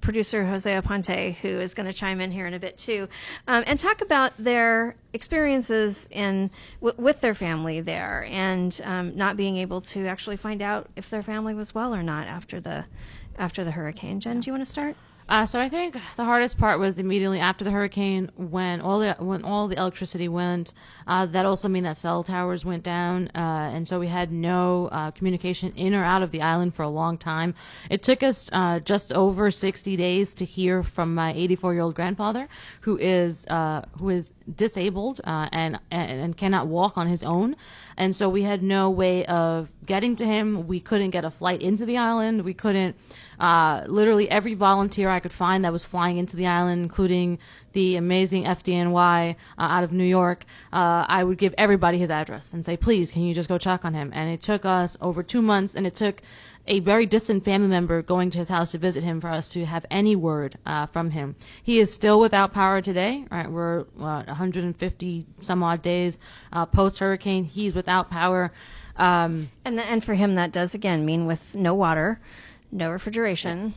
producer Jose Aponte, who is going to chime in here in a bit too, um, and talk about their experiences in w- with their family there and um, not being able to actually find out if their family was well or not after the after the hurricane. Jen, do you want to start? Uh, so I think the hardest part was immediately after the hurricane when all the when all the electricity went. Uh, that also mean that cell towers went down, uh, and so we had no uh, communication in or out of the island for a long time. It took us uh, just over 60 days to hear from my 84 year old grandfather, who is uh, who is disabled uh, and, and and cannot walk on his own. And so we had no way of getting to him. We couldn't get a flight into the island. We couldn't. Uh, literally every volunteer I could find that was flying into the island, including the amazing FDNY uh, out of New York, uh, I would give everybody his address and say, please, can you just go check on him? And it took us over two months, and it took a very distant family member going to his house to visit him for us to have any word uh, from him. He is still without power today. Right, we're what, 150 some odd days uh, post hurricane. He's without power. Um, And and for him, that does again mean with no water, no refrigeration.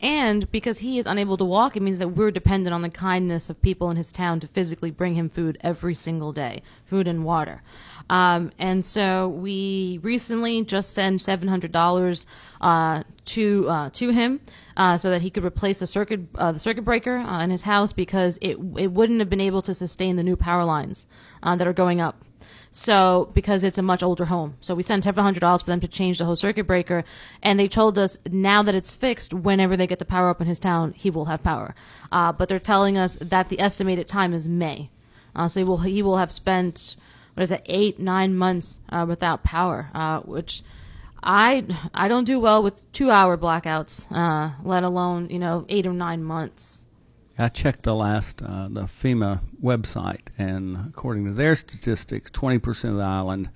And because he is unable to walk, it means that we're dependent on the kindness of people in his town to physically bring him food every single day, food and water. Um, and so we recently just sent seven hundred dollars uh, to uh, to him uh, so that he could replace the circuit uh, the circuit breaker uh, in his house because it it wouldn't have been able to sustain the new power lines uh, that are going up. So because it's a much older home, so we sent several hundred dollars for them to change the whole circuit breaker, and they told us now that it's fixed, whenever they get the power up in his town, he will have power. Uh, but they're telling us that the estimated time is May, uh, so he will he will have spent what is it eight nine months uh, without power, uh, which. I I don't do well with two hour blackouts, uh, let alone you know eight or nine months. I checked the last uh, the FEMA website, and according to their statistics, twenty percent of the island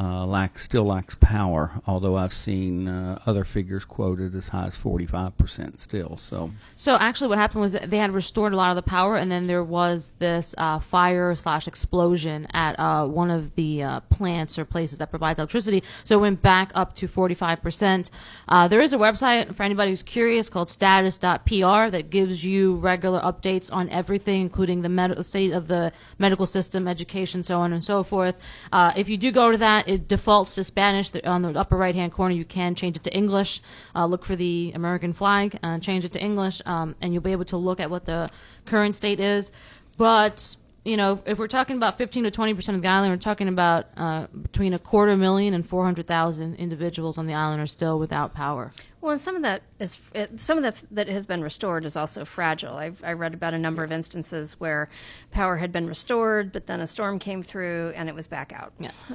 uh, lacks still lacks power. Although I've seen uh, other figures quoted as high as forty five percent still. So So actually, what happened was they had restored a lot of the power, and then there was this uh, fire slash explosion at uh, one of the uh, plants or places that provides electricity. So it went back up to forty five percent. Uh, There is a website for anybody who's curious called status.pr that gives you regular updates on everything, including the med- state of the medical system, education, so on and so forth. If you do go to that, it defaults to Spanish. On the upper right hand corner, you can change it to English. Uh, look for the American flag, uh, change it to English, um, and you'll be able to look at what the current state is. But you know, if we're talking about 15 to 20 percent of the island, we're talking about uh, between a quarter million and 400,000 individuals on the island are still without power. Well, and some of that is some of that that has been restored is also fragile. I've I read about a number of instances where power had been restored, but then a storm came through and it was back out. Yes.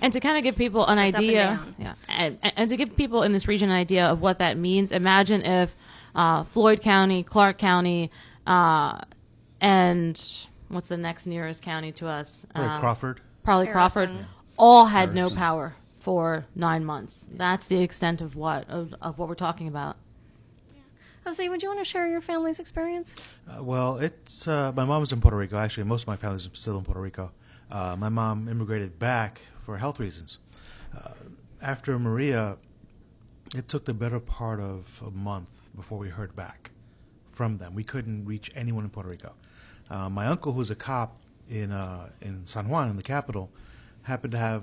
and to kind of give people an it's and idea, yeah, and, and to give people in this region an idea of what that means, imagine if uh, Floyd County, Clark County, uh, and what's the next nearest county to us? Probably Uh, Crawford. Probably Harrison. Crawford. All had no power for nine months. That's the extent of what of, of what we're talking about. Jose, would you want to share your family's experience? Uh, well, it's uh, my mom's in Puerto Rico. Actually, most of my family's still in Puerto Rico. Uh, my mom immigrated back for health reasons. Uh, after Maria, it took the better part of a month before we heard back from them. We couldn't reach anyone in Puerto Rico. Uh, my uncle, who's a cop in uh, in San Juan, in the capital, happened to have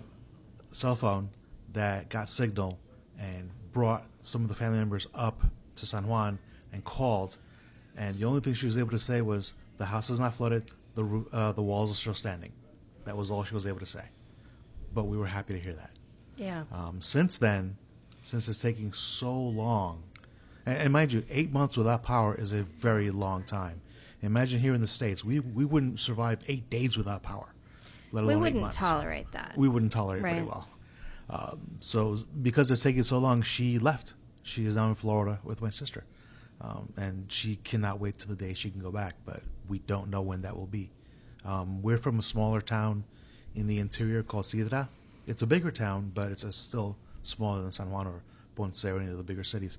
a cell phone that got signal and brought some of the family members up to San Juan and called. And the only thing she was able to say was, "The house is not flooded. The uh, the walls are still standing." That was all she was able to say. But we were happy to hear that. Yeah. Um, since then, since it's taking so long, and, and mind you, eight months without power is a very long time. Imagine here in the states, we we wouldn't survive eight days without power, let we alone we wouldn't months. tolerate that. we wouldn't tolerate it very well. Um, so because it's taking so long, she left. She is now in Florida with my sister, um, and she cannot wait till the day she can go back. But we don't know when that will be. Um, we're from a smaller town in the interior called Cidra. It's a bigger town, but it's still smaller than San Juan or Ponce or any of the bigger cities.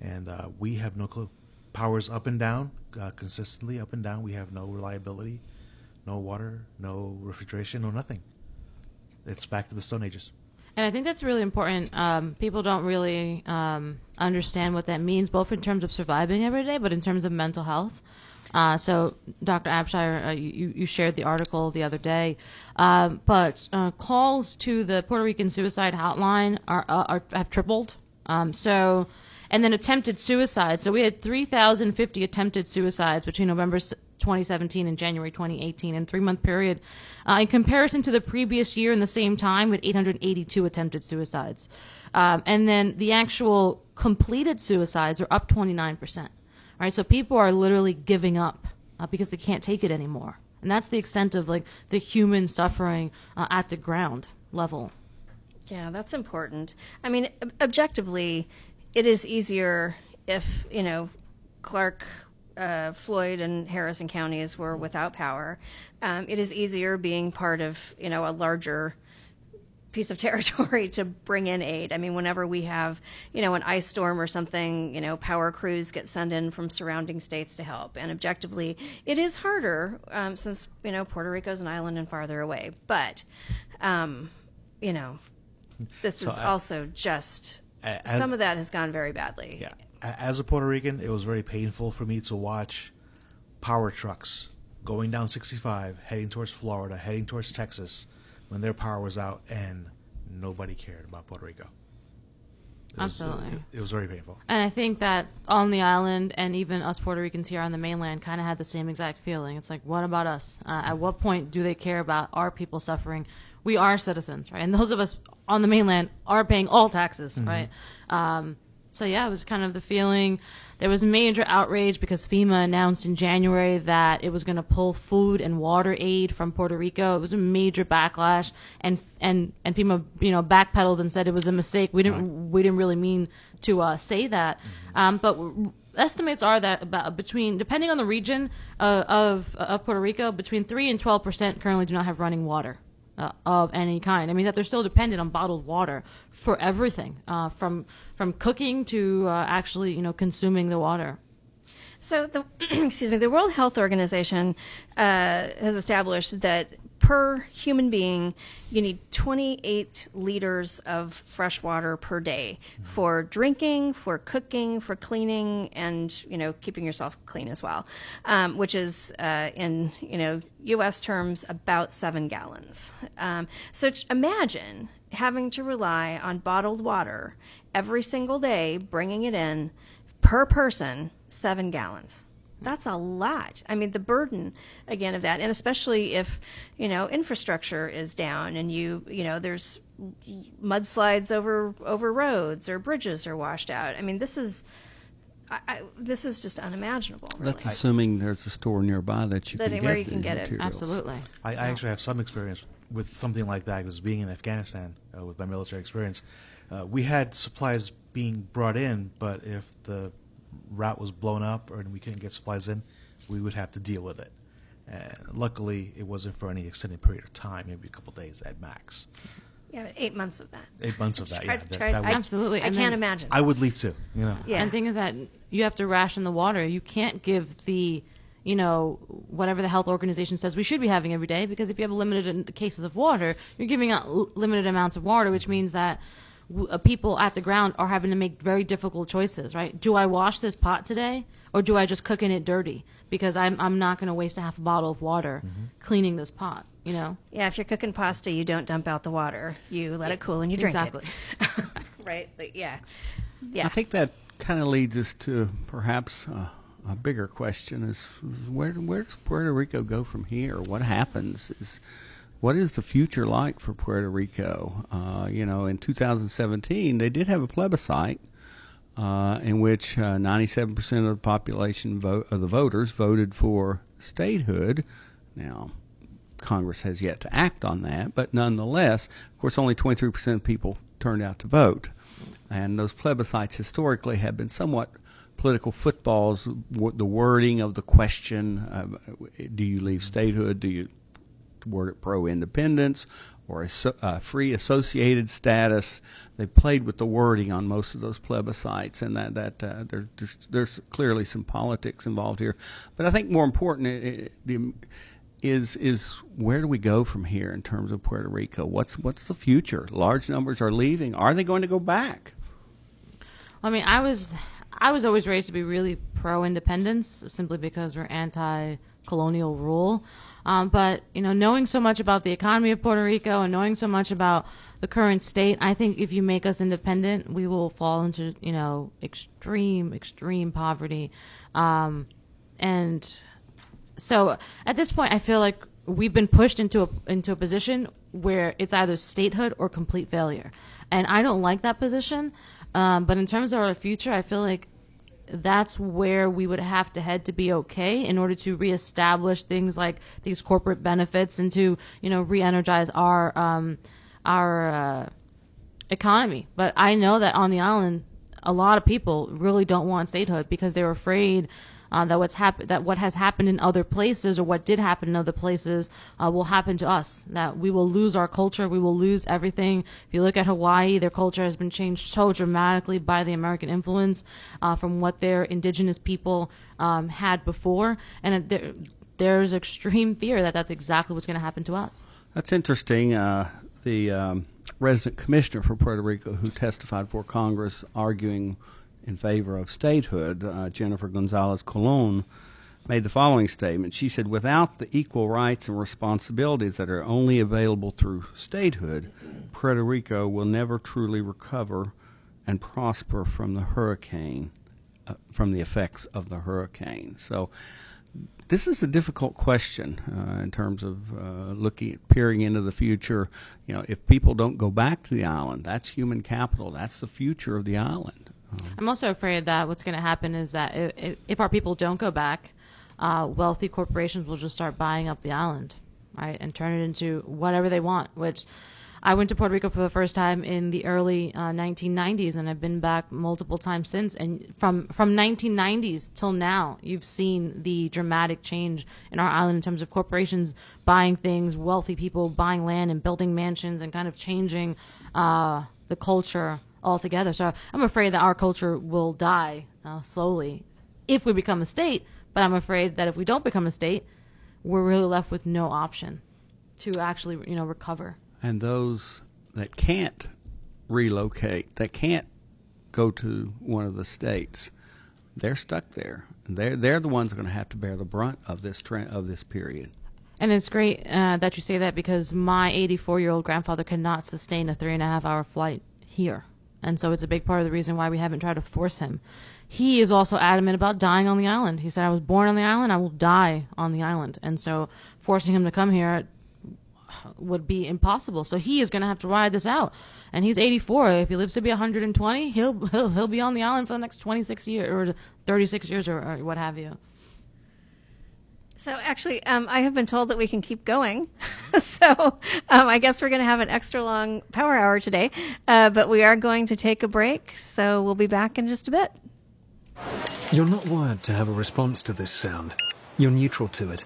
And uh, we have no clue. Power's up and down, uh, consistently up and down. We have no reliability, no water, no refrigeration, no nothing. It's back to the Stone Ages. And I think that's really important. Um, people don't really um, understand what that means, both in terms of surviving every day, but in terms of mental health. Uh, so, Dr. Abshire, uh, you, you shared the article the other day, um, but uh, calls to the Puerto Rican suicide hotline are, uh, are have tripled. Um, so, and then attempted suicides. So we had 3,050 attempted suicides between November 2017 and January 2018 in three month period. Uh, in comparison to the previous year in the same time, with 882 attempted suicides. Um, and then the actual completed suicides are up 29%. Right? So people are literally giving up uh, because they can't take it anymore. And that's the extent of like the human suffering uh, at the ground level. Yeah, that's important. I mean, ob- objectively, it is easier if, you know, Clark, uh, Floyd, and Harrison counties were without power. Um, it is easier being part of, you know, a larger piece of territory to bring in aid. I mean, whenever we have, you know, an ice storm or something, you know, power crews get sent in from surrounding states to help. And objectively, it is harder um, since, you know, Puerto Rico's an island and farther away. But, um, you know, this So is I- also just as- some of that has gone very badly. Yeah. As a Puerto Rican, it was very painful for me to watch power trucks going down 65, heading towards Florida, heading towards Texas, when their power was out, and nobody cared about Puerto Rico. It was- Absolutely. it, it was very painful. And I think that on the island and even us Puerto Ricans here on the mainland kind of had the same exact feeling. It's like, what about us? Uh, at what point do they care about our people suffering? We are citizens, right? And those of us on the mainland are paying all taxes, Mhm. right? Um, so yeah, it was kind of the feeling. There was major outrage because FEMA announced in January that it was going to pull food and water aid from Puerto Rico. It was a major backlash, and and and FEMA, you know, backpedaled and said it was a mistake. We didn't we didn't really mean to uh, say that, um, but. w- Estimates are that about between, depending on the region uh, of of Puerto Rico, between three and twelve percent currently do not have running water uh, of any kind. I mean that they're still dependent on bottled water for everything, uh, from from cooking to uh, actually you know consuming the water. So the excuse me, the World Health Organization uh, has established that per human being, you need 28 liters of fresh water per day for drinking, for cooking, for cleaning, and you know keeping yourself clean as well, um, which is uh, in you know U.S. terms about seven gallons. Um, so imagine having to rely on bottled water every single day, bringing it in per person seven gallons that's a lot i mean the burden again of that and especially if you know infrastructure is down and you you know there's mudslides over over roads or bridges are washed out i mean this is I, I, this is just unimaginable really. That's assuming there's a store nearby that you That can where get you can these get it. materials. Absolutely. I, I actually have some experience with something like that because being in Afghanistan uh, with my military experience, uh, we had supplies being brought in, but if the route was blown up or and we couldn't get supplies in, we would have to deal with it. And luckily, it wasn't for any extended period of time, maybe a couple days at max. yeah but eight months of that Eight months of that, yeah. Tried- that- that would- I- Absolutely. i And can't then- imagine I would leave too, you know. Yeah. And the thing is that you have to ration the water. You can't give the, you know, whatever the health organization says we should be having every day because if you have limited cases of water, you're giving out limited amounts of water, which means that w- uh, people at the ground are having to make very difficult choices, right? Do I wash this pot today or do I just cook in it dirty? Because I'm, I'm not going to waste a half a bottle of water cleaning this pot, you know? yeah if you're cooking pasta you don't dump out the water you let it cool and you drink it. Exactly. it right Like, yeah yeah I think that kind of leads us to perhaps uh, a bigger question: is, is where where does Puerto Rico go from here? What happens? Is what is the future like for Puerto Rico? Uh, you know, in 2017, they did have a plebiscite uh, in which uh, 97% of the population vote of the voters voted for statehood. Now, Congress has yet to act on that, but nonetheless, of course, only 23% of people turned out to vote. And those plebiscites historically have been somewhat political footballs. The wording of the question uh, do you leave statehood? Do you word pro independence or asso- uh, free associated status? They played with the wording on most of those plebiscites, and that, that uh, there, there's, there's clearly some politics involved here. But I think more important, is is where do we go from here in terms of Puerto Rico? What's what's the future? Large numbers are leaving. Are they going to go back? I mean, I was I was always raised to be really pro independence, simply because we're anti colonial rule. Um, but you know, knowing so much about the economy of Puerto Rico and knowing so much about the current state, I think if you make us independent, we will fall into you know extreme extreme poverty, um, and so at this point, I feel like we've been pushed into a into a position where it's either statehood or complete failure, and I don't like that position. Um, but in terms of our future, I feel like that's where we would have to head to be okay in order to reestablish things like these corporate benefits and to you know re-energize our um, our uh, economy. But I know that on the island, a lot of people really don't want statehood because they're afraid uh, that what's happened, that what has happened in other places or what did happen in other places uh, will happen to us. That we will lose our culture, we will lose everything. If you look at Hawaii, their culture has been changed so dramatically by the American influence uh, from what their indigenous people um, had before, and there, there's extreme fear that that's exactly what's going to happen to us. That's interesting. Uh, the um, resident commissioner for Puerto Rico who testified before Congress arguing in favor of statehood, uh, Jennifer Gonzalez Colon, made the following statement. She said, Without the equal rights and responsibilities that are only available through statehood, Puerto Rico will never truly recover and prosper from the hurricane, uh, from the effects of the hurricane. So, this is a difficult question uh, in terms of uh, looking, peering into the future. You know, if people don't go back to the island, that's human capital. That's the future of the island. I'm also afraid that what's going to happen is that if, if our people don't go back, uh, wealthy corporations will just start buying up the island, right, and turn it into whatever they want. Which I went to Puerto Rico for the first time in the early uh, 1990s, and I've been back multiple times since. And from from 1990s till now, you've seen the dramatic change in our island in terms of corporations buying things, wealthy people buying land and building mansions, and kind of changing uh, the culture altogether. So I'm afraid that our culture will die uh, slowly if we become a state. But I'm afraid that if we don't become a state, we're really left with no option to actually, you know, recover. And those that can't relocate, that can't go to one of the states, they're stuck there. They're they're the ones going to have to bear the brunt of this trend of this period. And it's great uh, that you say that because my 84 year old grandfather cannot sustain a three and a half hour flight here. And so it's a big part of the reason why we haven't tried to force him. He is also adamant about dying on the island. He said, I was born on the island, I will die on the island. And so forcing him to come here would be impossible. So he is going to have to ride this out. And he's 84. If he lives to be 120, he'll he'll, he'll be on the island for the next 26 years or 36 years or, or what have you. So actually, um, I have been told that we can keep going. so um, I guess we're going to have an extra long power hour today, uh, but we are going to take a break. So we'll be back in just a bit. You're not wired to have a response to this sound. You're neutral to it,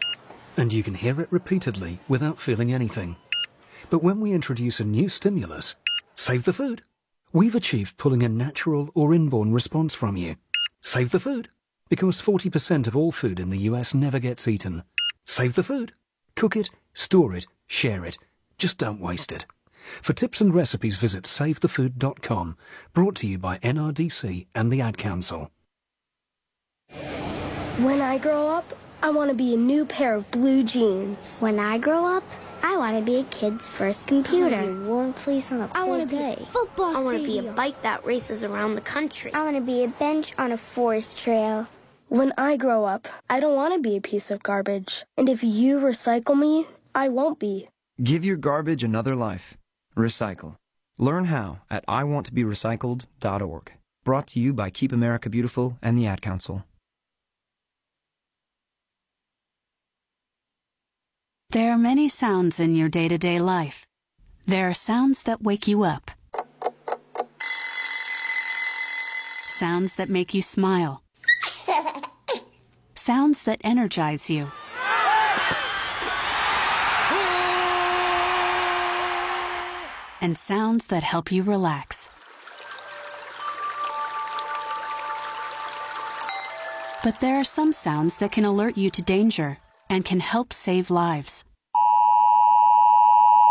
and you can hear it repeatedly without feeling anything. But when we introduce a new stimulus, save the food, we've achieved pulling a natural or inborn response from you. Save the food, because 40% of all food in the US never gets eaten. Save the food. Cook it, store it, share it. Just don't waste it. For tips and recipes, visit savethefood.com. Brought to you by NRDC and the Ad Council. When I grow up, I want to be a new pair of blue jeans. When I grow up, I want to be a kid's first computer. I wanna be a warm fleece on a I cold wanna be day. a football I want to be a bike that races around the country. I want to be a bench on a forest trail. When I grow up, I don't want to be a piece of garbage. And if you recycle me, I won't be. Give your garbage another life. Recycle. Learn how at iwanttoberecycled.org. Brought to you by Keep America Beautiful and the Ad Council. There are many sounds in your day to day life. There are sounds that wake you up, sounds that make you smile, sounds that energize you. And sounds that help you relax. But there are some sounds that can alert you to danger and can help save lives.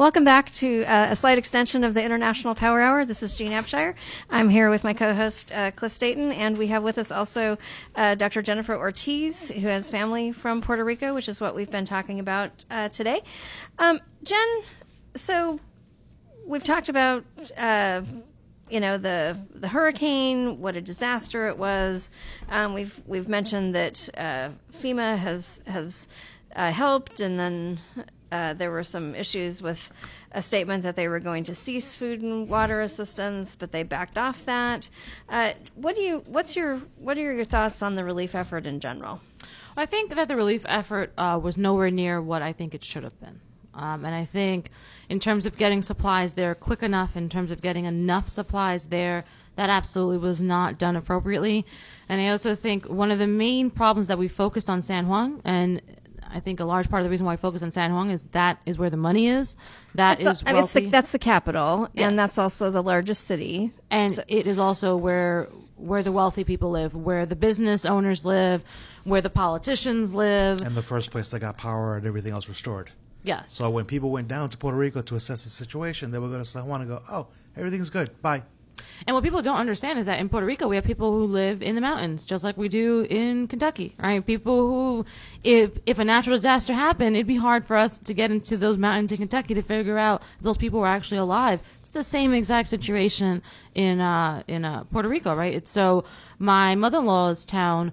Welcome back to uh, a slight extension of the International Power Hour. This is Jean Abshire. I'm here with my co-host uh, Cliff Staten, and we have with us also uh, Dr. Jennifer Ortiz, who has family from Puerto Rico, which is what we've been talking about uh, today. Um, Jen, so we've talked about uh, you know the the hurricane, what a disaster it was. Um, we've we've mentioned that uh, FEMA has has helped, and then uh, there were some issues with a statement that they were going to cease food and water assistance, but they backed off that. Uh, what do you what's your what are your thoughts on the relief effort in general? I think that the relief effort uh, was nowhere near what I think it should have been. Um, and I think, in terms of getting supplies there quick enough, in terms of getting enough supplies there, that absolutely was not done appropriately. And I also think one of the main problems that we focused on San Juan, and I think a large part of the reason why I focus on San Juan is that is where the money is. That That's is I mean, it's the, wealthy. that's the capital, Yes. and that's also the largest city. and So- it is also where where the wealthy people live, where the business owners live, where the politicians live. And the first place that got power and everything else restored. Yes. So when people went down to Puerto Rico to assess the situation, they would go to San Juan and go, "Oh, everything's good. Bye." And what people don't understand is that in Puerto Rico, we have people who live in the mountains, just like we do in Kentucky, right? People who, if if a natural disaster happened, it'd be hard for us to get into those mountains in Kentucky to figure out if those people were actually alive. It's the same exact situation in uh, in uh, Puerto Rico, right? It's so my mother-in-law's town.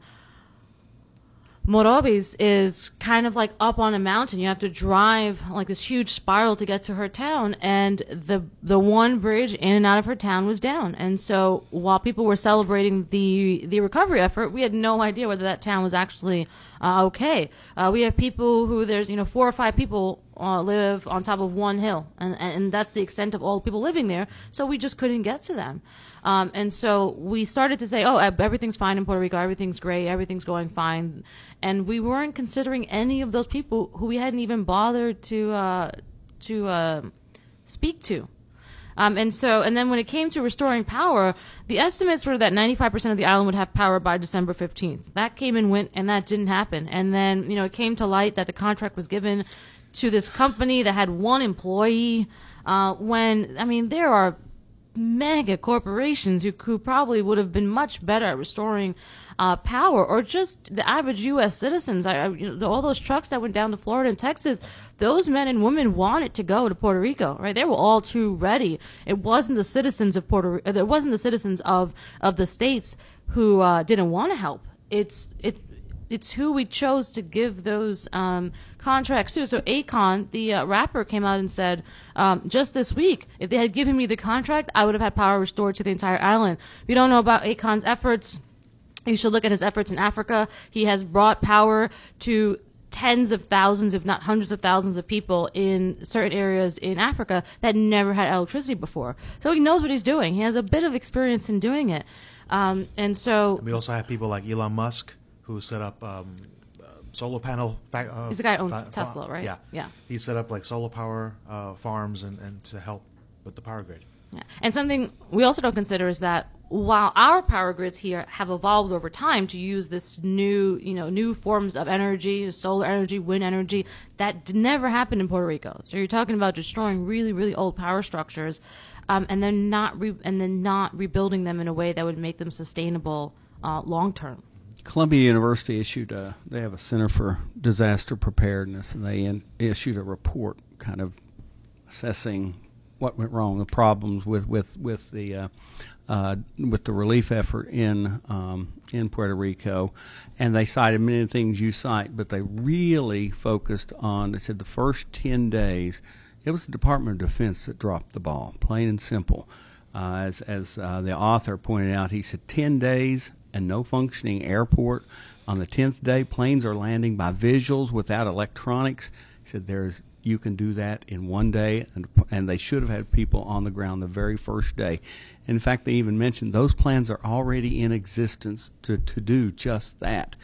Morovis is kind of like up on a mountain. You have to drive like this huge spiral to get to her town, and the the one bridge in and out of her town was down. And so while people were celebrating the the recovery effort, we had no idea whether that town was actually uh, okay. Uh, we have people who there's you know four or five people uh, live on top of one hill, and and that's the extent of all people living there. So we just couldn't get to them. Um, and so we started to say, oh, everything's fine in Puerto Rico, everything's great, everything's going fine. And we weren't considering any of those people who we hadn't even bothered to, uh, to uh, speak to. Um, and so, and then when it came to restoring power, the estimates were that 95% of the island would have power by December 15th. That came and went, and that didn't happen. And then, you know, it came to light that the contract was given to this company that had one employee. Uh, when, I mean, there are mega corporations who, who probably would have been much better at restoring uh, power, or just the average U.S. citizens. I, I, you know, all those trucks that went down to Florida and Texas, those men and women wanted to go to Puerto Rico, right? They were all too ready. It wasn't the citizens of Puerto, it wasn't the citizens of of the states who uh, didn't want to help. It's it it's who we chose to give those um, contracts too. So Akon, the uh, rapper, came out and said um, just this week, if they had given me the contract, I would have had power restored to the entire island. If you don't know about Akon's efforts, you should look at his efforts in Africa. He has brought power to tens of thousands, if not hundreds of thousands of people in certain areas in Africa that never had electricity before. So he knows what he's doing. He has a bit of experience in doing it. Um, and so We also have people like Elon Musk who set up um, solar panel. Fa- uh, He's the guy who owns fa- Tesla, right? Yeah, Yeah. He set up like solar power uh, farms and, and to help with the power grid. Yeah. And something we also don't consider is that while our power grids here have evolved over time to use this new, you know, new forms of energy, solar energy, wind energy, that never happened in Puerto Rico. So you're talking about destroying really, really old power structures, um, and then not re- and then not rebuilding them in a way that would make them sustainable uh, long term. Columbia University issued a. They have a Center for Disaster Preparedness, and they in, issued a report, kind of assessing what went wrong, the problems with with with the uh, uh, with the relief effort in um, in Puerto Rico, and they cited many of the things you cite, but they really focused on. They said the first ten days, it was the Department of Defense that dropped the ball, plain and simple. Uh, as as uh, the author pointed out, he said ten days and no functioning airport. On the tenth day, planes are landing by visuals without electronics. He said there's you can do that in one day, and, and they should have had people on the ground the very first day. In fact, they even mentioned those plans are already in existence to, to do just that.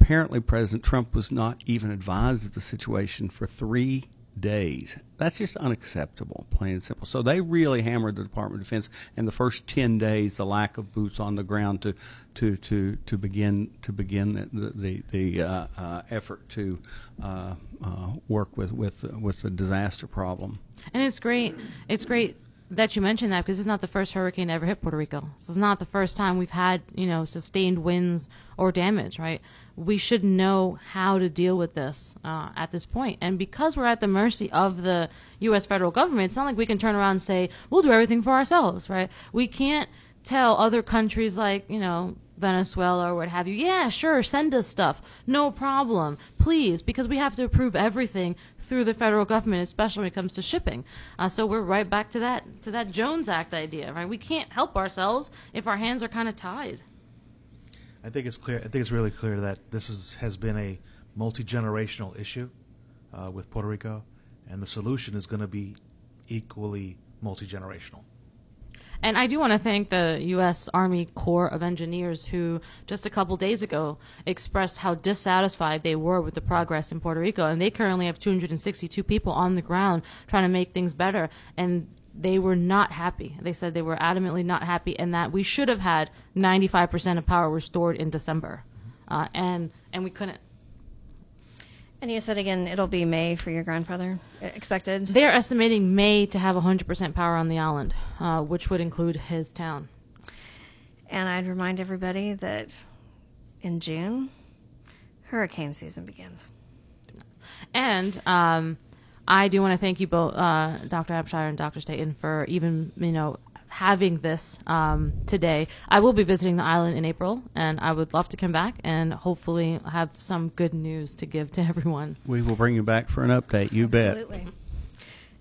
Apparently, President Trump was not even advised of the situation for three days. That's just unacceptable, plain and simple. So they really hammered the Department of Defense in the first ten days, the lack of boots on the ground to to to, to begin to begin the the, the uh, uh, effort to uh, uh work with with with the disaster problem. And it's great. It's great that you mentioned that because it's not the first hurricane to ever hit Puerto Rico. This is not the first time we've had you know sustained winds or damage, right? we should know how to deal with this uh, at this point. And because we're at the mercy of the U.S. federal government, it's not like we can turn around and say, we'll do everything for ourselves, right? We can't tell other countries like, you know, Venezuela or what have you, yeah, sure, send us stuff. No problem. Please, because we have to approve everything through the federal government, especially when it comes to shipping. Uh, so we're right back to that to that Jones Act idea, right? We can't help ourselves if our hands are kind of tied. I think it's clear. I think it's really clear that this is, has been a multi generational issue uh, with Puerto Rico, and the solution is going to be equally multi generational. And I do want to thank the U.S. Army Corps of Engineers, who just a couple days ago expressed how dissatisfied they were with the progress in Puerto Rico. And they currently have 262 people on the ground trying to make things better. And they were not happy. They said they were adamantly not happy, and that we should have had 95% of power restored in December, uh, and and we couldn't. And you said again, it'll be May for your grandfather expected. They're estimating May to have 100% power on the island, uh, which would include his town. And I'd remind everybody that in June, hurricane season begins. And um, I do want to thank you both, uh, Dr. Abshire and Dr. Staten, for even you know having this um, today. I will be visiting the island in April, and I would love to come back and hopefully have some good news to give to everyone. We will bring you back for an update. You Absolutely. bet.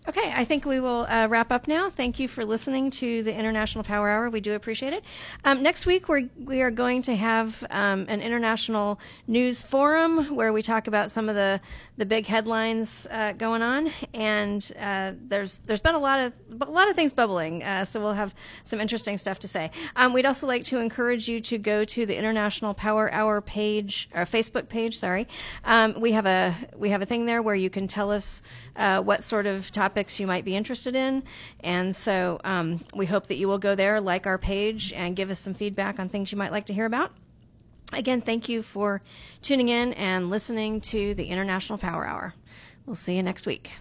Okay, I think we will uh, wrap up now. Thank you for listening to the International Power Hour. We do appreciate it. Um, next week, we're, we are going to have um, an international news forum where we talk about some of the, the big headlines uh, going on. And uh, there's there's been a lot of a lot of things bubbling, uh, so we'll have some interesting stuff to say. Um, we'd also like to encourage you to go to the International Power Hour page or Facebook page. Sorry, um, we have a we have a thing there where you can tell us uh, what sort of topic topics you might be interested in. And so um, we hope that you will go there, like our page, and give us some feedback on things you might like to hear about. Again, thank you for tuning in and listening to the International Power Hour. We'll see you next week.